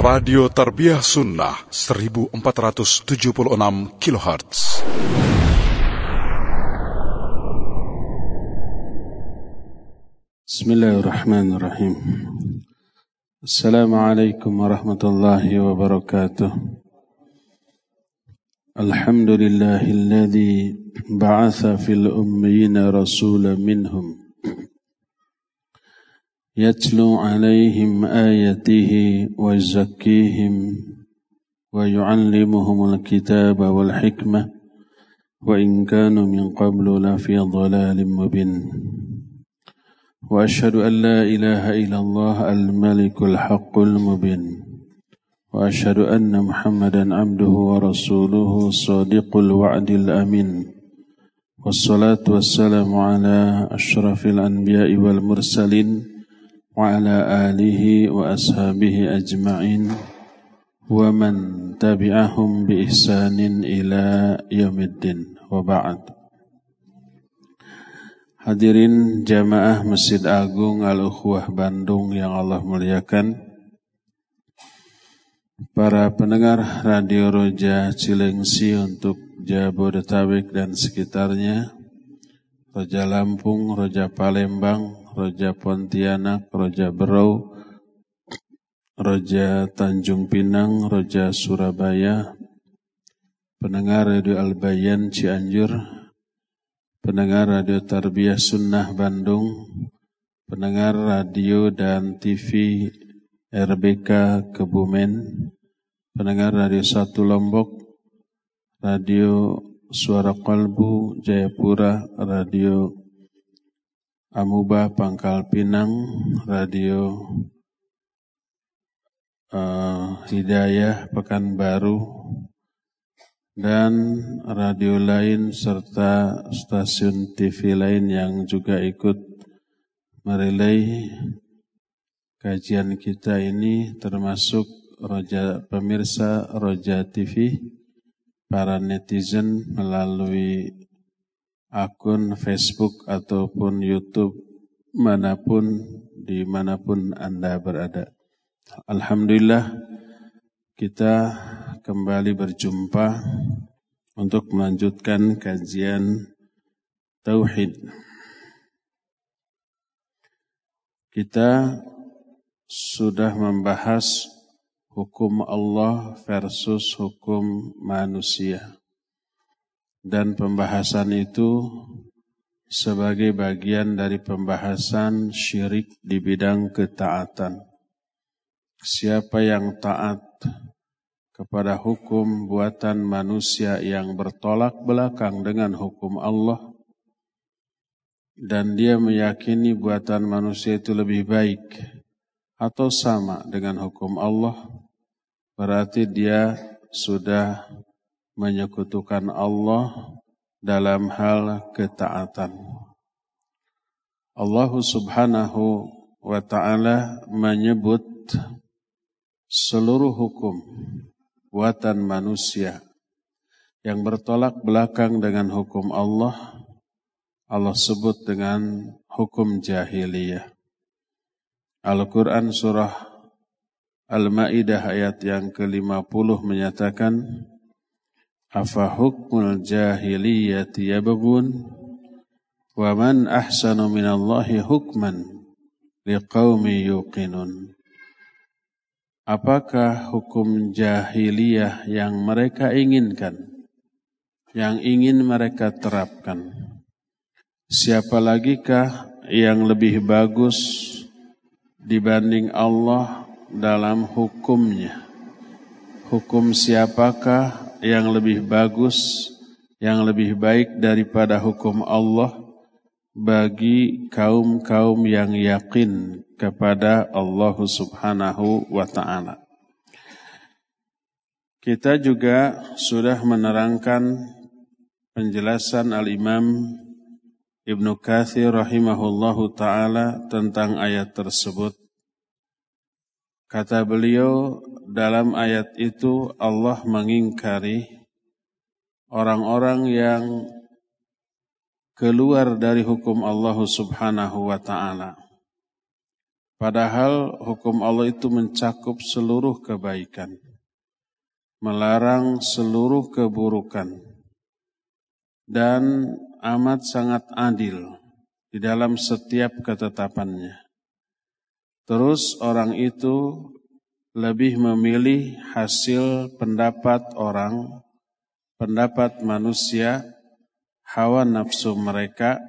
Radio Tarbiyah Sunnah 1476 kHz. Bismillahirrahmanirrahim. Assalamualaikum warahmatullahi wabarakatuh. Alhamdulillahilladzi ba'atha fil ummiyina rasulan minhum يتلو عليهم آياته ويزكيهم ويعلمهم الكتاب والحكمة وإن كانوا من قبل لفي ضلال مبين وأشهد أن لا إله إلا الله الملك الحق المبين وأشهد أن محمدا عبده ورسوله صادق الوعد الأمين والصلاة والسلام على أشرف الأنبياء والمرسلين وعلى آله وأصحابه أجمعين ومن تبعهم بإحسان إلى يوم الدين وبعد Hadirin jamaah Masjid Agung Al-Ukhwah Bandung yang Allah muliakan Para pendengar Radio Roja Cilengsi untuk Jabodetabek dan sekitarnya Roja Lampung, Roja Palembang, Roja Pontianak, Roja Berau, Roja Tanjung Pinang, Roja Surabaya, pendengar Radio Albayan Cianjur, pendengar Radio Tarbiyah Sunnah Bandung, pendengar radio dan TV RBK Kebumen, pendengar Radio Satu Lombok, Radio Suara Kalbu Jayapura, Radio Amuba Pangkal Pinang, Radio uh, Hidayah Pekanbaru, dan radio lain serta stasiun TV lain yang juga ikut merelay kajian kita ini termasuk roja pemirsa Roja TV, para netizen melalui akun Facebook ataupun YouTube mana pun di mana pun Anda berada. Alhamdulillah kita kembali berjumpa untuk melanjutkan kajian Tauhid. Kita sudah membahas hukum Allah versus hukum manusia dan pembahasan itu sebagai bagian dari pembahasan syirik di bidang ketaatan. Siapa yang taat kepada hukum buatan manusia yang bertolak belakang dengan hukum Allah dan dia meyakini buatan manusia itu lebih baik atau sama dengan hukum Allah berarti dia sudah menyekutukan Allah dalam hal ketaatan. Allah Subhanahu wa taala menyebut seluruh hukum buatan manusia yang bertolak belakang dengan hukum Allah Allah sebut dengan hukum jahiliyah. Al-Quran surah Al-Ma'idah ayat yang ke-50 menyatakan Afa hukmul jahiliyati yabghun? Wa man ahsanu minallahi hukman liqaumi yuqinun? Apakah hukum jahiliyah yang mereka inginkan yang ingin mereka terapkan? Siapa lagikah yang lebih bagus dibanding Allah dalam hukumnya? Hukum siapakah yang lebih bagus, yang lebih baik daripada hukum Allah bagi kaum-kaum yang yakin kepada Allah Subhanahu wa taala. Kita juga sudah menerangkan penjelasan Al-Imam Ibnu Katsir rahimahullahu taala tentang ayat tersebut. Kata beliau, dalam ayat itu Allah mengingkari orang-orang yang keluar dari hukum Allah Subhanahu wa taala. Padahal hukum Allah itu mencakup seluruh kebaikan, melarang seluruh keburukan, dan amat sangat adil di dalam setiap ketetapannya. Terus orang itu lebih memilih hasil pendapat orang, pendapat manusia, hawa nafsu mereka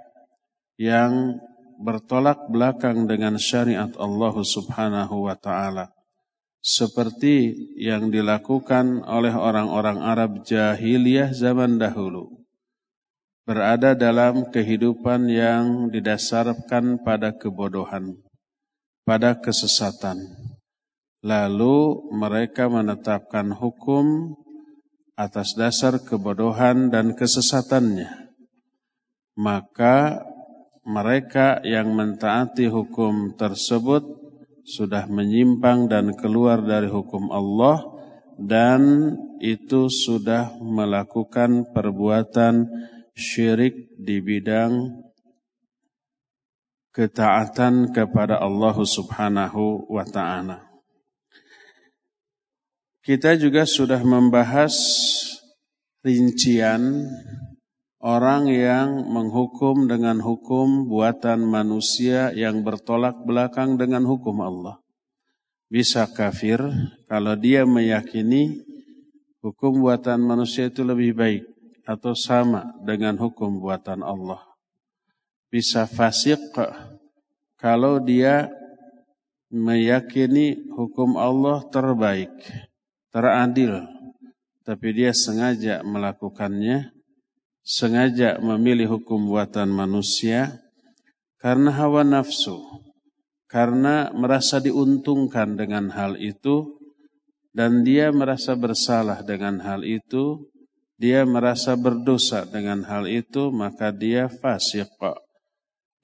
yang bertolak belakang dengan syariat Allah Subhanahu wa taala seperti yang dilakukan oleh orang-orang Arab jahiliyah zaman dahulu berada dalam kehidupan yang didasarkan pada kebodohan pada kesesatan lalu mereka menetapkan hukum atas dasar kebodohan dan kesesatannya maka mereka yang mentaati hukum tersebut sudah menyimpang dan keluar dari hukum Allah dan itu sudah melakukan perbuatan syirik di bidang ketaatan kepada Allah Subhanahu wa taala. Kita juga sudah membahas rincian orang yang menghukum dengan hukum buatan manusia yang bertolak belakang dengan hukum Allah. Bisa kafir kalau dia meyakini hukum buatan manusia itu lebih baik atau sama dengan hukum buatan Allah. Bisa fasik kalau dia meyakini hukum Allah terbaik, teradil, tapi dia sengaja melakukannya sengaja memilih hukum buatan manusia karena hawa nafsu, karena merasa diuntungkan dengan hal itu, dan dia merasa bersalah dengan hal itu, dia merasa berdosa dengan hal itu, maka dia fasik.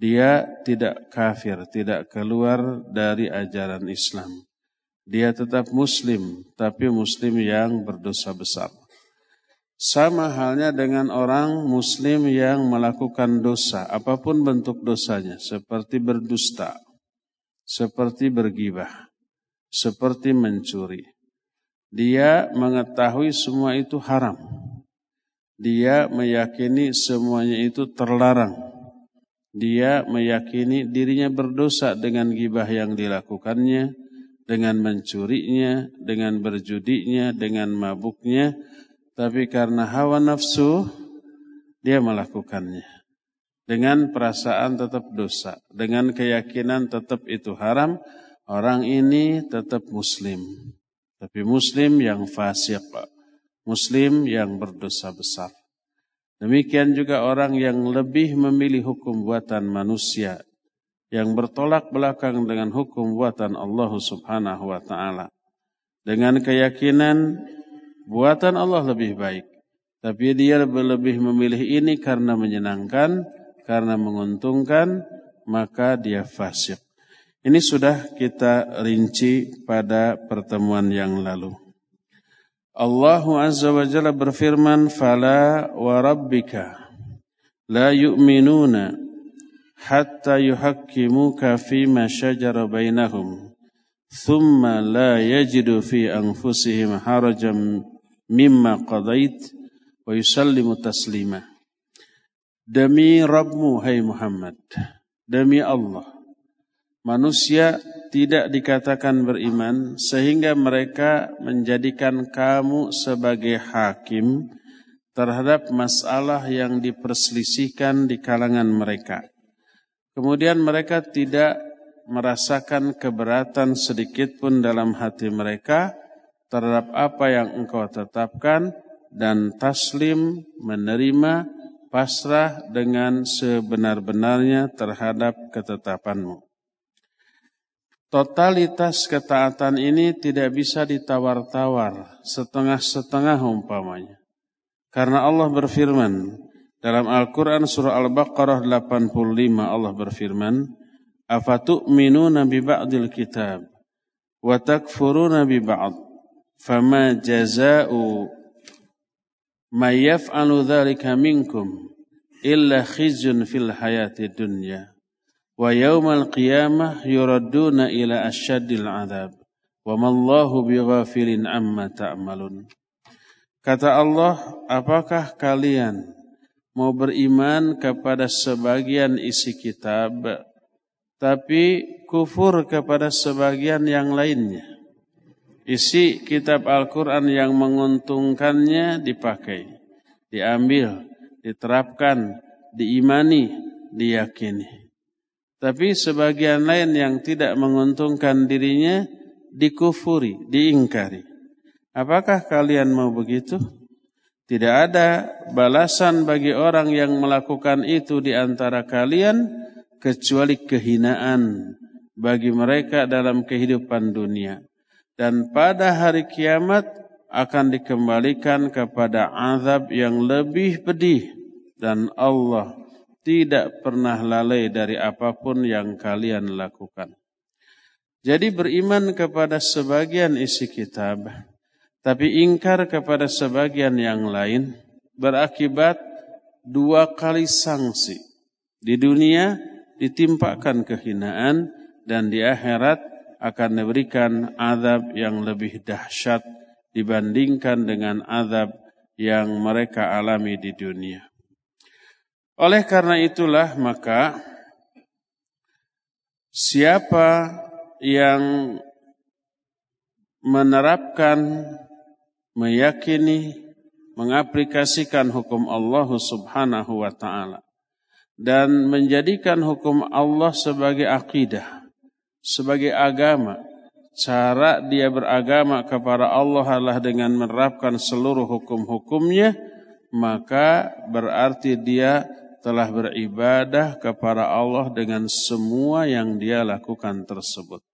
Dia tidak kafir, tidak keluar dari ajaran Islam. Dia tetap muslim, tapi muslim yang berdosa besar. Sama halnya dengan orang muslim yang melakukan dosa, apa pun bentuk dosanya, seperti berdusta, seperti bergibah, seperti mencuri. Dia mengetahui semua itu haram. Dia meyakini semuanya itu terlarang. Dia meyakini dirinya berdosa dengan gibah yang dilakukannya, dengan mencurinya, dengan berjudinya, dengan mabuknya, tapi karena hawa nafsu dia melakukannya. Dengan perasaan tetap dosa, dengan keyakinan tetap itu haram, orang ini tetap muslim. Tapi muslim yang fasik, muslim yang berdosa besar. Demikian juga orang yang lebih memilih hukum buatan manusia yang bertolak belakang dengan hukum buatan Allah Subhanahu wa taala. Dengan keyakinan buatan Allah lebih baik. Tapi dia lebih memilih ini karena menyenangkan, karena menguntungkan, maka dia fasik. Ini sudah kita rinci pada pertemuan yang lalu. Allah Azza wa Jalla berfirman, "Fala wa rabbika la yu'minuna hatta yuhakkimuka fima shajara bainahum, thumma la yajidu fi anfusihim harajan mimma qadait wa yusallimu taslima. Demi Rabbmu hai Muhammad, demi Allah, manusia tidak dikatakan beriman sehingga mereka menjadikan kamu sebagai hakim terhadap masalah yang diperselisihkan di kalangan mereka. Kemudian mereka tidak merasakan keberatan sedikit pun dalam hati mereka terhadap apa yang engkau tetapkan dan taslim menerima pasrah dengan sebenar-benarnya terhadap ketetapanmu. Totalitas ketaatan ini tidak bisa ditawar-tawar setengah-setengah umpamanya. Karena Allah berfirman dalam Al-Quran surah Al-Baqarah 85 Allah berfirman Afatu'minuna bi ba'dil kitab wa takfuruna bi ba'd? Fama jaza'u ma yaf'alu dhalika minkum illa khizyun fil hayati dunya wa yaumal qiyamah yuradduna ila asyaddil adab wa mallahu bighafilin amma ta'malun. Kata Allah apakah kalian mau beriman kepada sebagian isi kitab tapi kufur kepada sebagian yang lainnya isi kitab Al-Qur'an yang menguntungkannya dipakai diambil diterapkan diimani diyakini tapi sebagian lain yang tidak menguntungkan dirinya dikufuri, diingkari. Apakah kalian mau begitu? Tidak ada balasan bagi orang yang melakukan itu di antara kalian kecuali kehinaan bagi mereka dalam kehidupan dunia. Dan pada hari kiamat akan dikembalikan kepada azab yang lebih pedih dan Allah tidak pernah lalai dari apa pun yang kalian lakukan. Jadi beriman kepada sebagian isi kitab, tapi ingkar kepada sebagian yang lain berakibat dua kali sanksi. Di dunia ditimpakan kehinaan dan di akhirat akan diberikan azab yang lebih dahsyat dibandingkan dengan azab yang mereka alami di dunia. Oleh karena itulah maka siapa yang menerapkan, meyakini, mengaplikasikan hukum Allah Subhanahu wa taala dan menjadikan hukum Allah sebagai akidah, sebagai agama, cara dia beragama kepada Allah adalah dengan menerapkan seluruh hukum-hukumnya, maka berarti dia telah beribadah kepada Allah dengan semua yang dia lakukan tersebut.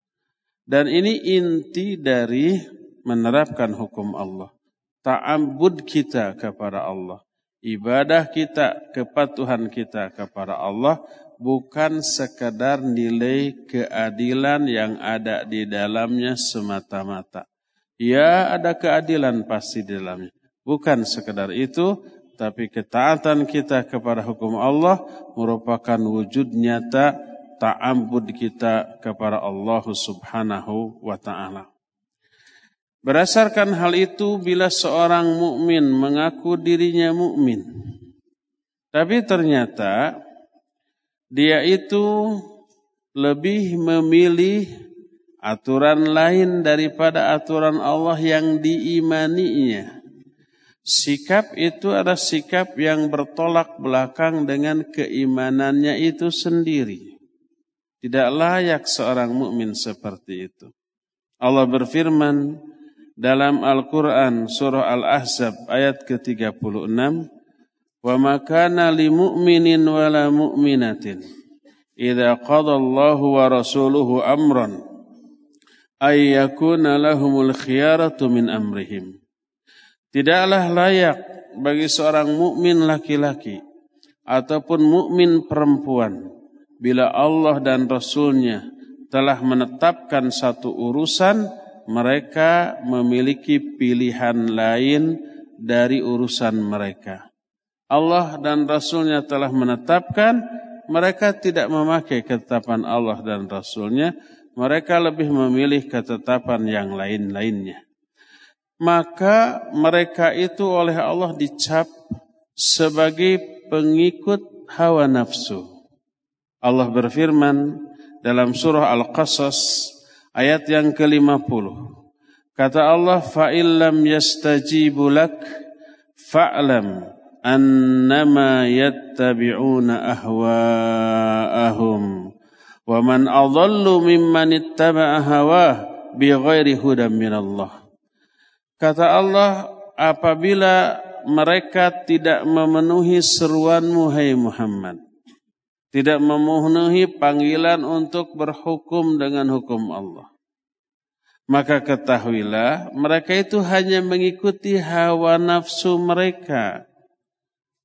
Dan ini inti dari menerapkan hukum Allah. Ta'ambud kita kepada Allah. Ibadah kita, kepatuhan kita kepada Allah bukan sekadar nilai keadilan yang ada di dalamnya semata-mata. Ya ada keadilan pasti di dalamnya. Bukan sekadar itu, tapi ketaatan kita kepada hukum Allah merupakan wujud nyata ta'ambud kita kepada Allah Subhanahu wa taala. Berdasarkan hal itu bila seorang mukmin mengaku dirinya mukmin tapi ternyata dia itu lebih memilih aturan lain daripada aturan Allah yang diimaninya Sikap itu adalah sikap yang bertolak belakang dengan keimanannya itu sendiri. Tidak layak seorang mukmin seperti itu. Allah berfirman dalam Al-Quran surah Al-Ahzab ayat ke-36. Wa makana li mu'minin wa la mu'minatin. Idza qada Allahu wa rasuluhu amran. Ayyakuna lahumul khiyaratu min amrihim Tidaklah layak bagi seorang mukmin laki-laki ataupun mukmin perempuan bila Allah dan Rasulnya telah menetapkan satu urusan mereka memiliki pilihan lain dari urusan mereka. Allah dan Rasulnya telah menetapkan mereka tidak memakai ketetapan Allah dan Rasulnya mereka lebih memilih ketetapan yang lain-lainnya maka mereka itu oleh Allah dicap sebagai pengikut hawa nafsu. Allah berfirman dalam surah Al-Qasas ayat yang ke-50. Kata Allah, "Fa'illam yastajibu lak fa'lam annama yattabi'una ahwa'ahum wa man adallu mimman ittaba'a hawah bighairi min Allah." Kata Allah, apabila mereka tidak memenuhi seruanmu, hai Muhammad. Tidak memenuhi panggilan untuk berhukum dengan hukum Allah. Maka ketahuilah, mereka itu hanya mengikuti hawa nafsu mereka.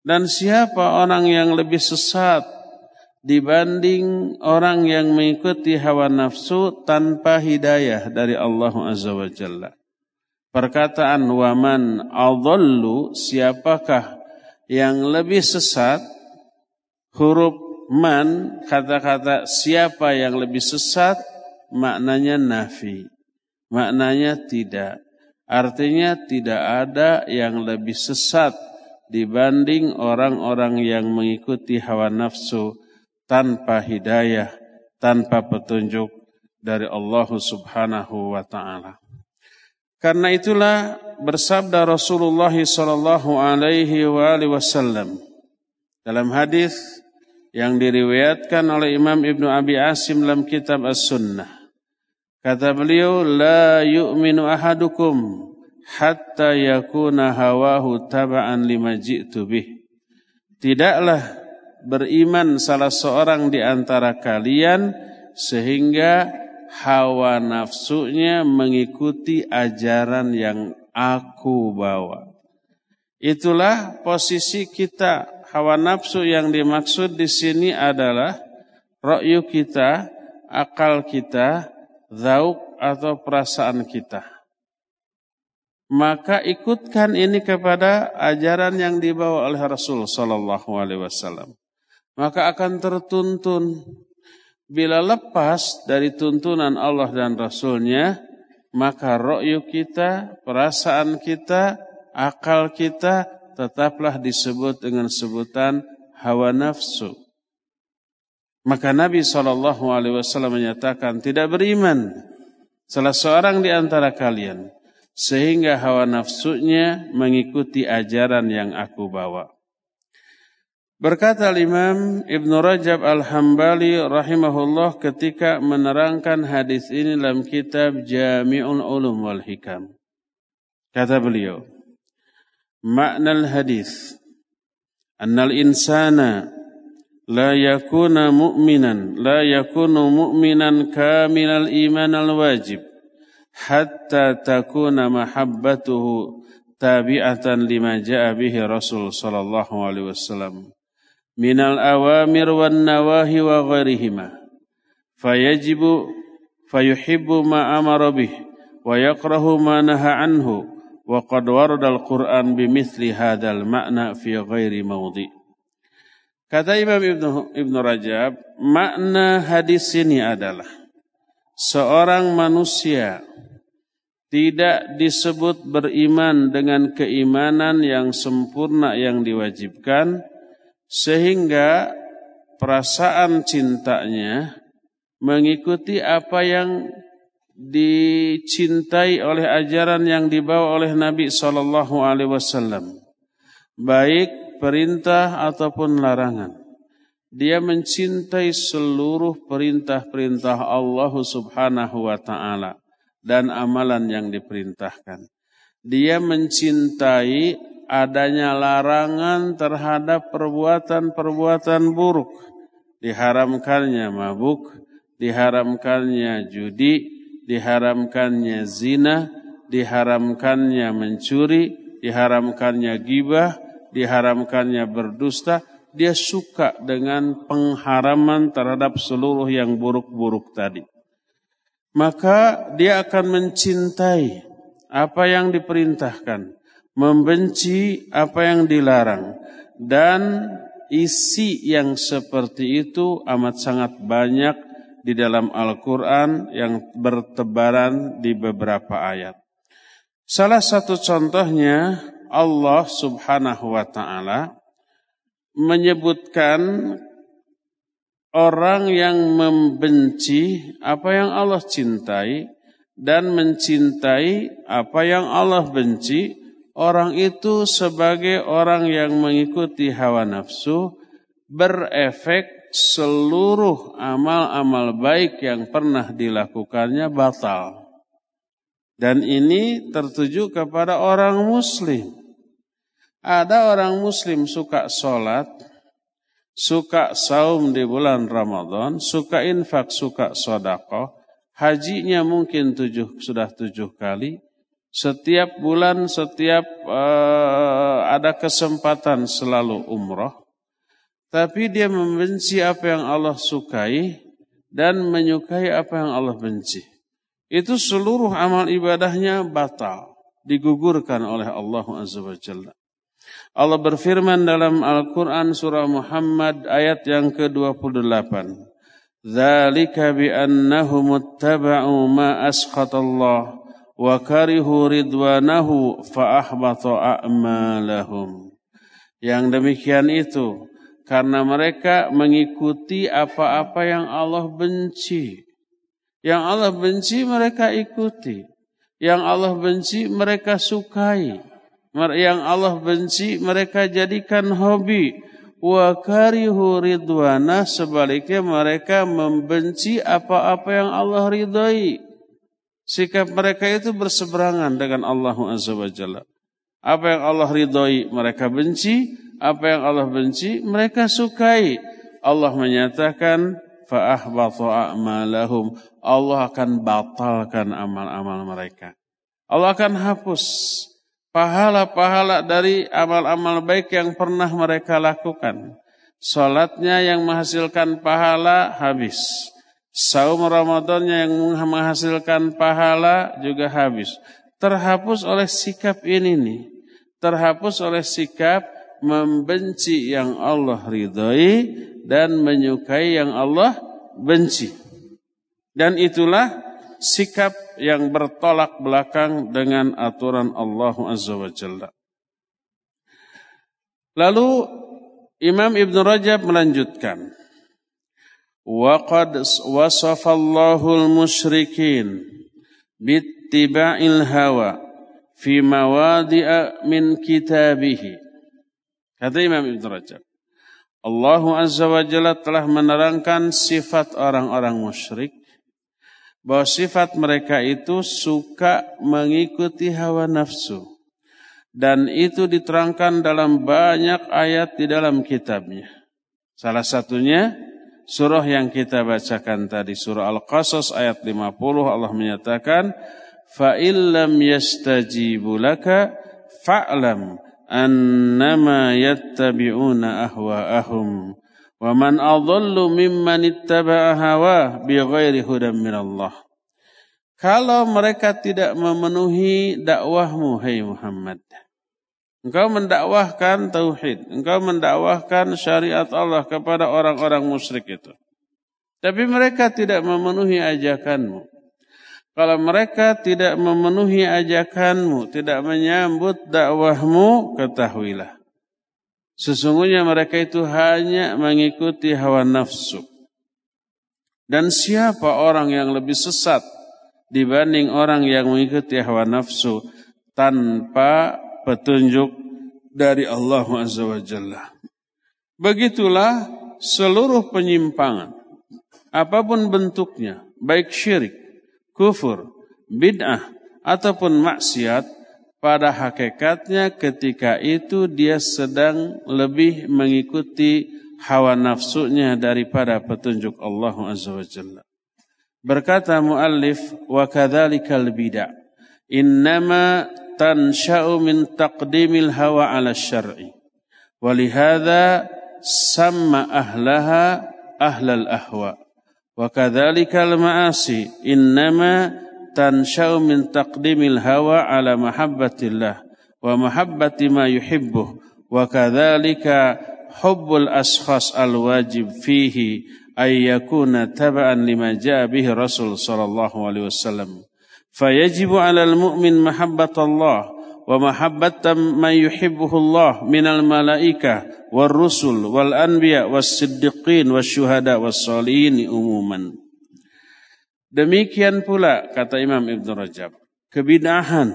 Dan siapa orang yang lebih sesat dibanding orang yang mengikuti hawa nafsu tanpa hidayah dari Allah Azza wa Jalla. Perkataan waman adallu siapakah yang lebih sesat huruf man kata-kata siapa yang lebih sesat maknanya nafi. Maknanya tidak. Artinya tidak ada yang lebih sesat dibanding orang-orang yang mengikuti hawa nafsu tanpa hidayah, tanpa petunjuk dari Allah Subhanahu wa taala. Karena itulah bersabda Rasulullah sallallahu alaihi wasallam dalam hadis yang diriwayatkan oleh Imam Ibnu Abi Asim dalam kitab As-Sunnah Kata beliau, La yu'minu ahadukum hatta yakuna hawahu taba'an lima ji'tu bih. Tidaklah beriman salah seorang di antara kalian sehingga hawa nafsunya mengikuti ajaran yang aku bawa. Itulah posisi kita. Hawa nafsu yang dimaksud di sini adalah ra'yu kita, akal kita, zauk atau perasaan kita. Maka ikutkan ini kepada ajaran yang dibawa oleh Rasul Sallallahu Alaihi Wasallam. Maka akan tertuntun bila lepas dari tuntunan Allah dan Rasulnya, maka ro'yu kita, perasaan kita, akal kita tetaplah disebut dengan sebutan hawa nafsu. Maka Nabi SAW menyatakan tidak beriman salah seorang di antara kalian sehingga hawa nafsunya mengikuti ajaran yang aku bawa. Berkata Imam Ibn Rajab Al-Hambali rahimahullah ketika menerangkan hadis ini dalam kitab Jami'ul Ulum wal Hikam. Kata beliau, makna al-hadis annal insana لا يكون مؤمنا لا يكون مؤمنا كامل الإيمان الواجب حتى تكون محبته تابعة لما جاء به رسول صلى الله عليه وسلم من الأوامر والنواهي وغيرهما. فيجب فيحب ما أمر به ويكره ما نهى عنه wa qad القرآن Qur'an هذا hadzal makna fi ghairi. Kata Imam ibn Ibn Rajab, makna hadis ini adalah seorang manusia tidak disebut beriman dengan keimanan yang sempurna yang diwajibkan sehingga perasaan cintanya mengikuti apa yang dicintai oleh ajaran yang dibawa oleh Nabi Shallallahu Alaihi Wasallam, baik perintah ataupun larangan. Dia mencintai seluruh perintah-perintah Allah Subhanahu wa taala dan amalan yang diperintahkan. Dia mencintai adanya larangan terhadap perbuatan-perbuatan buruk. Diharamkannya mabuk, diharamkannya judi, diharamkannya zina, diharamkannya mencuri, diharamkannya gibah, diharamkannya berdusta, dia suka dengan pengharaman terhadap seluruh yang buruk-buruk tadi. Maka dia akan mencintai apa yang diperintahkan, membenci apa yang dilarang, dan isi yang seperti itu amat sangat banyak di dalam Al-Quran yang bertebaran di beberapa ayat. Salah satu contohnya Allah Subhanahu wa taala menyebutkan orang yang membenci apa yang Allah cintai dan mencintai apa yang Allah benci, orang itu sebagai orang yang mengikuti hawa nafsu berefek seluruh amal-amal baik yang pernah dilakukannya batal. Dan ini tertuju kepada orang muslim. Ada orang muslim suka sholat, suka saum di bulan Ramadan, suka infak, suka sodakoh, hajinya mungkin tujuh, sudah tujuh kali, setiap bulan, setiap uh, ada kesempatan selalu umroh, tapi dia membenci apa yang Allah sukai dan menyukai apa yang Allah benci. Itu seluruh amal ibadahnya batal, digugurkan oleh Allah Azza wa Jalla. Allah berfirman dalam Al-Quran surah Muhammad ayat yang ke-28. Zalika bi'annahum uttaba'u ma asqatallah wa karihu ridwanahu a'malahum. Yang demikian itu karena mereka mengikuti apa-apa yang Allah benci. Yang Allah benci mereka ikuti. Yang Allah benci mereka sukai. Yang Allah benci mereka jadikan hobi. Wa karihu ridwana sebaliknya mereka membenci apa-apa yang Allah ridhoi. Sikap mereka itu berseberangan dengan Allah Azza. Apa yang Allah ridhoi mereka benci, apa yang Allah benci mereka sukai. Allah menyatakan fa'ahbatu a'malahum. Allah akan batalkan amal-amal mereka. Allah akan hapus pahala-pahala dari amal-amal baik yang pernah mereka lakukan. Salatnya yang menghasilkan pahala habis. Saum Ramadannya yang menghasilkan pahala juga habis. Terhapus oleh sikap ini nih. Terhapus oleh sikap membenci yang Allah ridhoi dan menyukai yang Allah benci. Dan itulah sikap yang bertolak belakang dengan aturan Allah Azza wa Jalla. Lalu Imam Ibn Rajab melanjutkan. وقد وصف الله المشركين باتباع الهوى في مواضع من كتابه Kata Imam Ibn Rajab. Allah Azza wa Jalla telah menerangkan sifat orang-orang musyrik bahwa sifat mereka itu suka mengikuti hawa nafsu dan itu diterangkan dalam banyak ayat di dalam kitabnya. Salah satunya surah yang kita bacakan tadi surah Al-Qasas ayat 50 Allah menyatakan fa illam yastajibu fa annama yattabi'una ahwa'ahum wa man adallu mimman ittaba'a hawa bighairi hudan minallah. Kalau mereka tidak memenuhi dakwahmu hai Muhammad engkau mendakwahkan tauhid engkau mendakwahkan syariat Allah kepada orang-orang musyrik itu. Tapi mereka tidak memenuhi ajakanmu kalau mereka tidak memenuhi ajakanmu, tidak menyambut dakwahmu, ketahuilah. Sesungguhnya mereka itu hanya mengikuti hawa nafsu. Dan siapa orang yang lebih sesat dibanding orang yang mengikuti hawa nafsu tanpa petunjuk dari Allah Azza. Begitulah seluruh penyimpangan, apa pun bentuknya, baik syirik, kufur, bid'ah ataupun maksiat pada hakikatnya ketika itu dia sedang lebih mengikuti hawa nafsunya daripada petunjuk Allah Azza wa Jalla. Berkata muallif wa kadzalikal bid'ah innama tansha'u min taqdimil hawa 'ala syar'i. Walihada sama ahlaha ahlal ahwa. وكذلك المعاصي إنما تنشأ من تقديم الهوى على محبة الله ومحبة ما يحبه وكذلك حب الأشخاص الواجب فيه أن يكون تبعا لما جاء به الرسول صلى الله عليه وسلم. فيجب على المؤمن محبة الله ومحبة من يحبه الله من الملائكة والرسل والأنبياء والصديقين والشهداء والصالحين umuman. Demikian pula kata Imam Ibn Rajab, kebidahan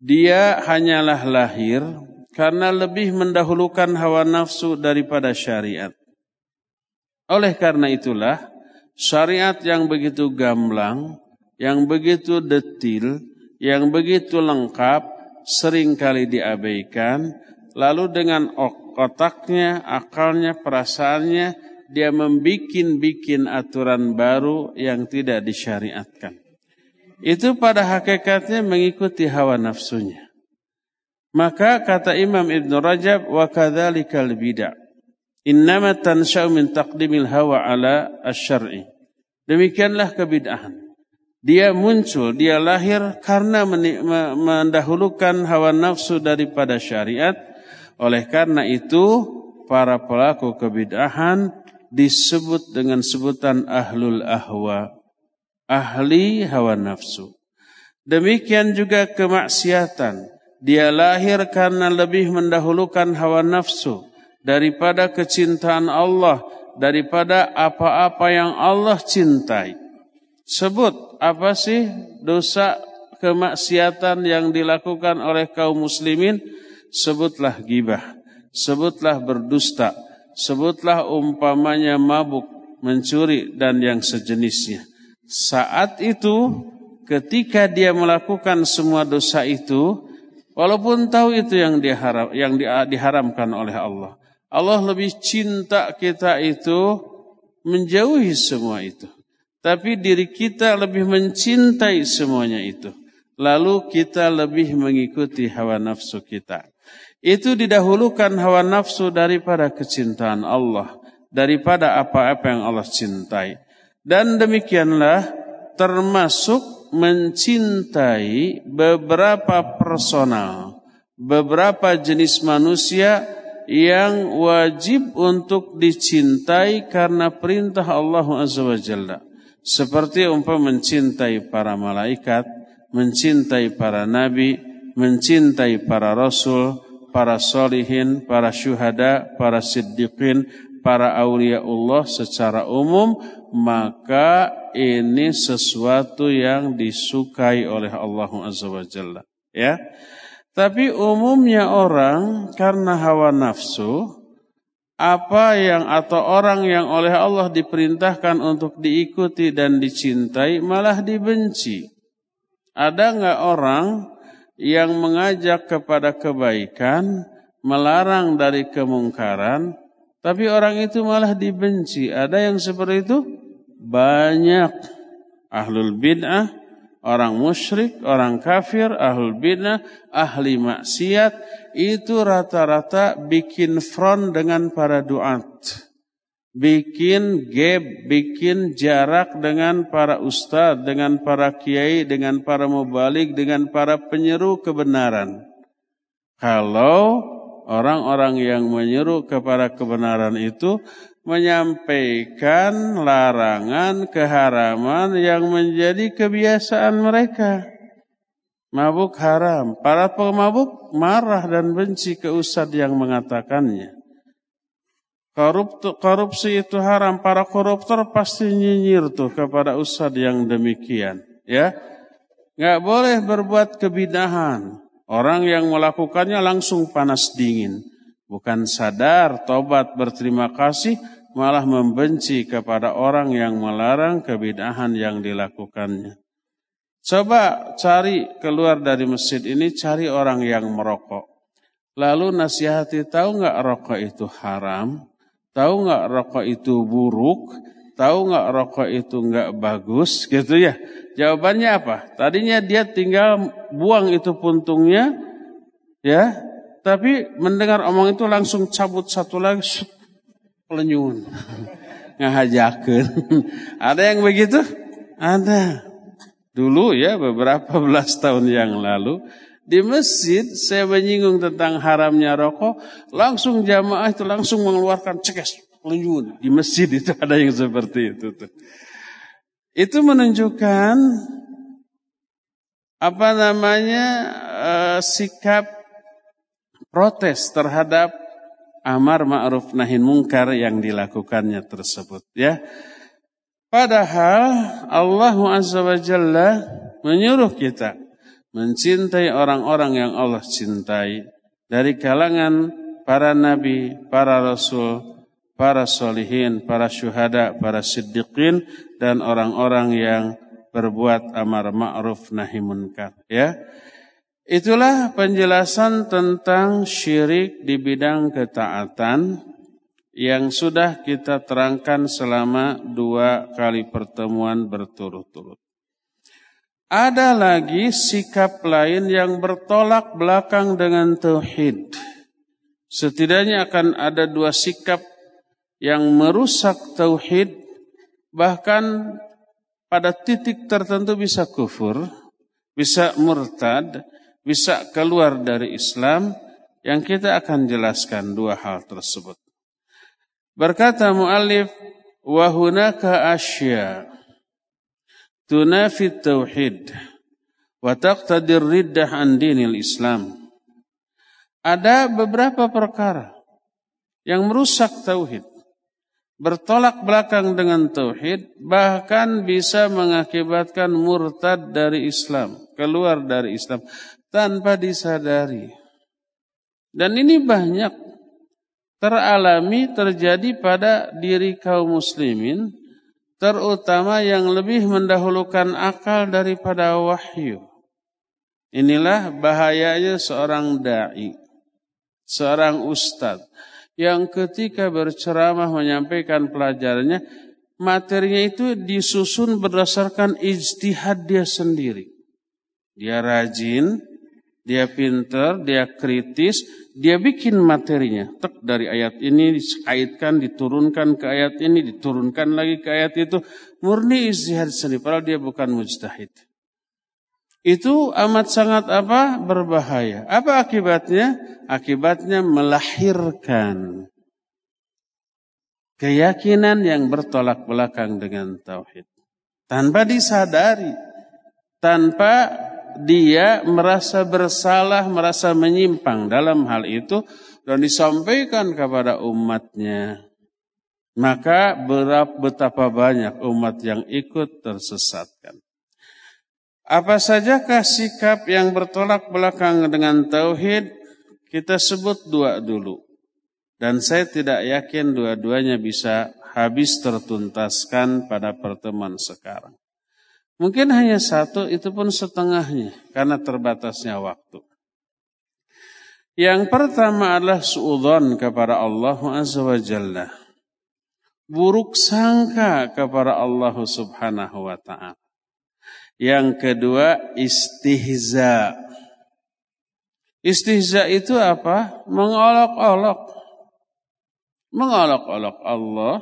dia hanyalah lahir karena lebih mendahulukan hawa nafsu daripada syariat. Oleh karena itulah syariat yang begitu gamblang, yang begitu detil, yang begitu lengkap sering kali diabaikan, lalu dengan otaknya, akalnya, perasaannya, dia membikin-bikin aturan baru yang tidak disyariatkan. Itu pada hakikatnya mengikuti hawa nafsunya. Maka kata Imam Ibn Rajab, wa kadzalikal bid'ah. Innama tansha'u min taqdimil hawa ala asy-syar'i. Demikianlah kebid'ahan. Dia muncul, dia lahir karena mendahulukan hawa nafsu daripada syariat Oleh karena itu, para pelaku kebid'ahan disebut dengan sebutan ahlul ahwa, ahli hawa nafsu. Demikian juga kemaksiatan. Dia lahir karena lebih mendahulukan hawa nafsu daripada kecintaan Allah, daripada apa-apa yang Allah cintai. Sebut apa sih dosa kemaksiatan yang dilakukan oleh kaum muslimin? Sebutlah gibah, sebutlah berdusta, sebutlah umpamanya mabuk, mencuri dan yang sejenisnya. Saat itu ketika dia melakukan semua dosa itu, walaupun tahu itu yang diharam, yang diharamkan oleh Allah, Allah lebih cinta kita itu menjauhi semua itu. Tapi diri kita lebih mencintai semuanya itu. Lalu kita lebih mengikuti hawa nafsu kita. Itu didahulukan hawa nafsu daripada kecintaan Allah. Daripada apa-apa yang Allah cintai. Dan demikianlah termasuk mencintai beberapa personal. Beberapa jenis manusia yang wajib untuk dicintai karena perintah Allah Azza. Seperti umpam mencintai para malaikat, mencintai para nabi, mencintai para rasul, para solihin, para syuhada, para siddiqin, para awliya Allah secara umum, maka ini sesuatu yang disukai oleh Allah Azza wa Jalla. Ya. Tapi umumnya orang karena hawa nafsu, apa yang atau orang yang oleh Allah diperintahkan untuk diikuti dan dicintai malah dibenci. Ada nggak orang yang mengajak kepada kebaikan, melarang dari kemungkaran, tapi orang itu malah dibenci. Ada yang seperti itu? Banyak. Ahlul bid'ah, orang musyrik, orang kafir, ahlul bidah, ahli maksiat itu rata-rata bikin front dengan para duat. Bikin gap, bikin jarak dengan para ustadz, dengan para kiai, dengan para mubalik, dengan para penyeru kebenaran. Kalau orang-orang yang menyeru kepada kebenaran itu menyampaikan larangan keharaman yang menjadi kebiasaan mereka. Mabuk haram. Para pemabuk marah dan benci ke ustadz yang mengatakannya. korupsi itu haram. Para koruptor pasti nyinyir tuh kepada ustadz yang demikian. Ya, nggak boleh berbuat kebidahan. Orang yang melakukannya langsung panas dingin bukan sadar, tobat, berterima kasih, malah membenci kepada orang yang melarang kebidahan yang dilakukannya. Coba cari keluar dari masjid ini, cari orang yang merokok. Lalu nasihati, tahu nggak rokok itu haram? Tahu nggak rokok itu buruk? Tahu nggak rokok itu nggak bagus? Gitu ya. Jawabannya apa? Tadinya dia tinggal buang itu puntungnya, ya tapi mendengar omong itu langsung cabut satu lagi, pelenyun. Ngahajakan. Ada yang begitu? Ada. Dulu ya beberapa belas tahun yang lalu di masjid saya menyinggung tentang haramnya rokok, langsung jamaah itu langsung mengeluarkan cekes pelenyun di masjid itu ada yang seperti itu tuh. Itu menunjukkan apa namanya uh, sikap protes terhadap amar ma'ruf nahi mungkar yang dilakukannya tersebut ya. Padahal Allah Azza wa Jalla menyuruh kita mencintai orang-orang yang Allah cintai dari kalangan para nabi, para rasul, para solihin, para syuhada, para siddiqin dan orang-orang yang berbuat amar ma'ruf nahi munkar ya. Itulah penjelasan tentang syirik di bidang ketaatan yang sudah kita terangkan selama dua kali pertemuan berturut-turut. Ada lagi sikap lain yang bertolak belakang dengan tauhid. Setidaknya akan ada dua sikap yang merusak tauhid bahkan pada titik tertentu bisa kufur, bisa murtad bisa keluar dari Islam yang kita akan jelaskan dua hal tersebut. Berkata muallif wa hunaka asya tunafi tauhid wa taqtadir riddah an Islam. Ada beberapa perkara yang merusak tauhid, bertolak belakang dengan tauhid, bahkan bisa mengakibatkan murtad dari Islam, keluar dari Islam tanpa disadari. Dan ini banyak teralami terjadi pada diri kaum muslimin terutama yang lebih mendahulukan akal daripada wahyu. Inilah bahayanya seorang dai, seorang ustadz yang ketika berceramah menyampaikan pelajarannya, materinya itu disusun berdasarkan ijtihad dia sendiri. Dia rajin, dia pinter, dia kritis, dia bikin materinya. Tek dari ayat ini dikaitkan, diturunkan ke ayat ini, diturunkan lagi ke ayat itu. Murni istihad sendiri, padahal dia bukan mujtahid. Itu amat sangat apa? Berbahaya. Apa akibatnya? Akibatnya melahirkan keyakinan yang bertolak belakang dengan tauhid. Tanpa disadari, tanpa dia merasa bersalah, merasa menyimpang dalam hal itu dan disampaikan kepada umatnya. Maka berapa betapa banyak umat yang ikut tersesatkan. Apa sajakah sikap yang bertolak belakang dengan tauhid? Kita sebut dua dulu. Dan saya tidak yakin dua-duanya bisa habis tertuntaskan pada pertemuan sekarang. Mungkin hanya satu, itu pun setengahnya karena terbatasnya waktu. Yang pertama adalah suudon kepada Allah Azza wa Jalla. Buruk sangka kepada Allah Subhanahu wa taala. Yang kedua istihza. Istihza itu apa? Mengolok-olok. Mengolok-olok Allah,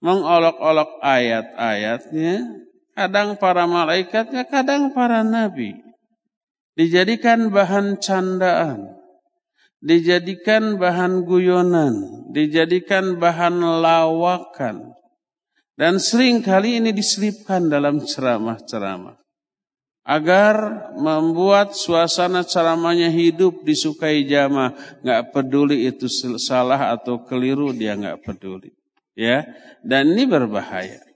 mengolok-olok ayat-ayatnya, kadang para malaikatnya, kadang para nabi. Dijadikan bahan candaan, dijadikan bahan guyonan, dijadikan bahan lawakan. Dan sering kali ini diselipkan dalam ceramah-ceramah. Agar membuat suasana ceramahnya hidup, disukai jamaah. Nggak peduli itu salah atau keliru, dia nggak peduli. Ya, Dan ini berbahaya.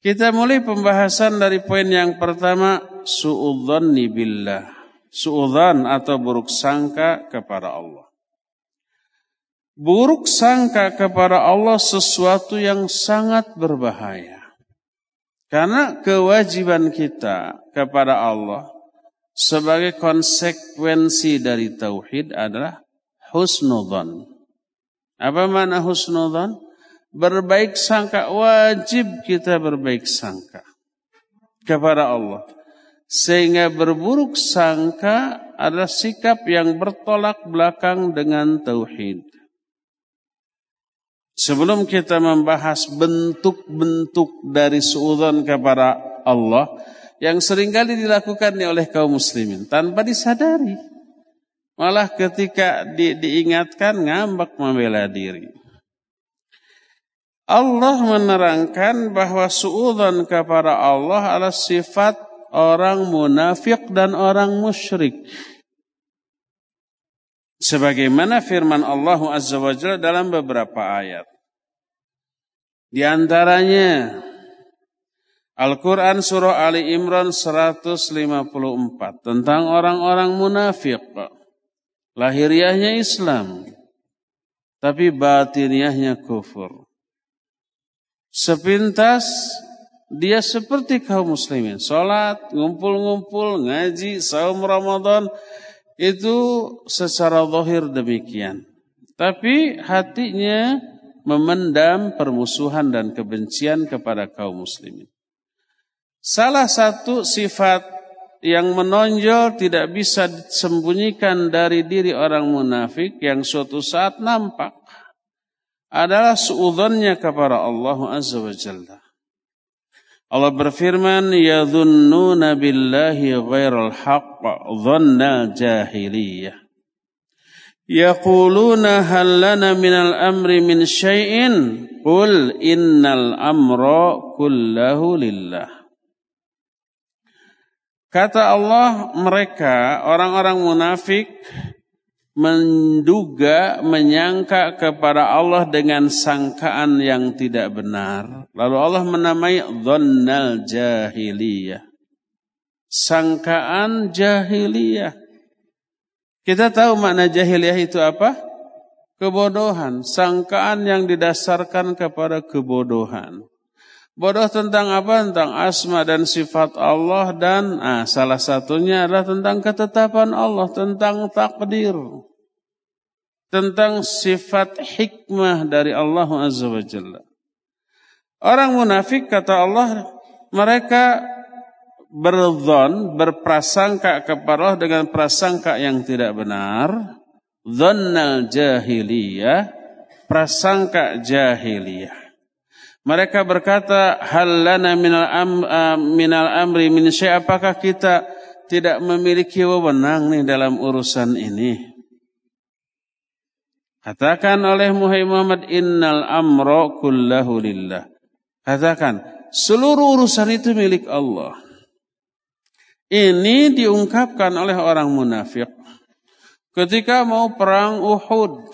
Kita mulai pembahasan dari poin yang pertama suudzanni billah. Suudzan atau buruk sangka kepada Allah. Buruk sangka kepada Allah sesuatu yang sangat berbahaya. Karena kewajiban kita kepada Allah sebagai konsekuensi dari tauhid adalah husnudzan. Apa makna husnudzan? Berbaik sangka wajib kita berbaik sangka kepada Allah sehingga berburuk sangka adalah sikap yang bertolak belakang dengan tauhid Sebelum kita membahas bentuk-bentuk dari suudzon kepada Allah yang sering kali dilakukan oleh kaum muslimin tanpa disadari. Malah ketika di, diingatkan ngambek membela diri. Allah menerangkan bahwa suudzon kepada Allah adalah sifat orang munafik dan orang musyrik. Sebagaimana firman Allah Azza wa Jalla dalam beberapa ayat. Di antaranya Al-Quran Surah Ali Imran 154 tentang orang-orang munafik. Lahiriahnya Islam, tapi batiniahnya kufur. Sepintas dia seperti kaum muslimin. Sholat, ngumpul-ngumpul, ngaji, saum Ramadan. Itu secara zahir demikian. Tapi hatinya memendam permusuhan dan kebencian kepada kaum muslimin. Salah satu sifat yang menonjol tidak bisa disembunyikan dari diri orang munafik yang suatu saat nampak adalah suudzonnya kepada Allah Azza wa Jalla. Allah berfirman, "Yadhunnuna billahi ghairal haqq dhanna jahiliyah." Yaquluna hal lana minal amri min syai'in Qul innal amra kullahu lillah Kata Allah mereka orang-orang munafik menduga, menyangka kepada Allah dengan sangkaan yang tidak benar. Lalu Allah menamai dhannal jahiliyah. Sangkaan jahiliyah. Kita tahu makna jahiliyah itu apa? Kebodohan, sangkaan yang didasarkan kepada kebodohan. Bodoh tentang apa? Tentang asma dan sifat Allah dan ah, salah satunya adalah tentang ketetapan Allah, tentang takdir. Tentang sifat hikmah dari Allah Azza wa Jalla. Orang munafik kata Allah, mereka berzon, berprasangka kepada Allah dengan prasangka yang tidak benar. Dhannal jahiliyah, prasangka jahiliyah. Mereka berkata, hal lana minal, am, uh, minal amri min syai' apakah kita tidak memiliki wewenang nih dalam urusan ini? Katakan oleh Muhammad innal amro kullahu lillah. Katakan, seluruh urusan itu milik Allah. Ini diungkapkan oleh orang munafik ketika mau perang Uhud.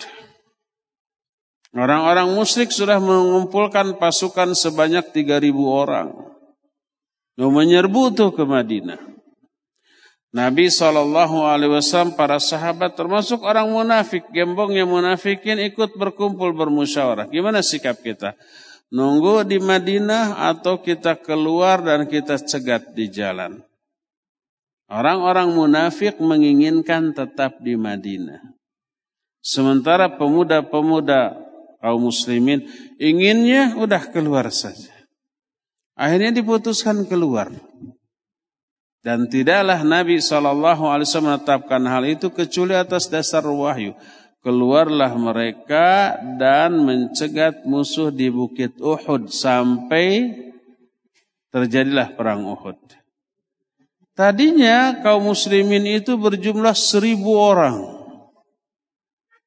Orang-orang musyrik sudah mengumpulkan pasukan sebanyak 3000 orang. Mau menyerbu tuh ke Madinah. Nabi SAW, para sahabat termasuk orang munafik, gembongnya munafikin ikut berkumpul bermusyawarah. Gimana sikap kita? Nunggu di Madinah atau kita keluar dan kita cegat di jalan? Orang-orang munafik menginginkan tetap di Madinah. Sementara pemuda-pemuda kaum muslimin inginnya udah keluar saja. Akhirnya diputuskan keluar. Dan tidaklah Nabi SAW menetapkan hal itu kecuali atas dasar wahyu. Keluarlah mereka dan mencegat musuh di bukit Uhud sampai terjadilah perang Uhud. Tadinya kaum muslimin itu berjumlah seribu orang.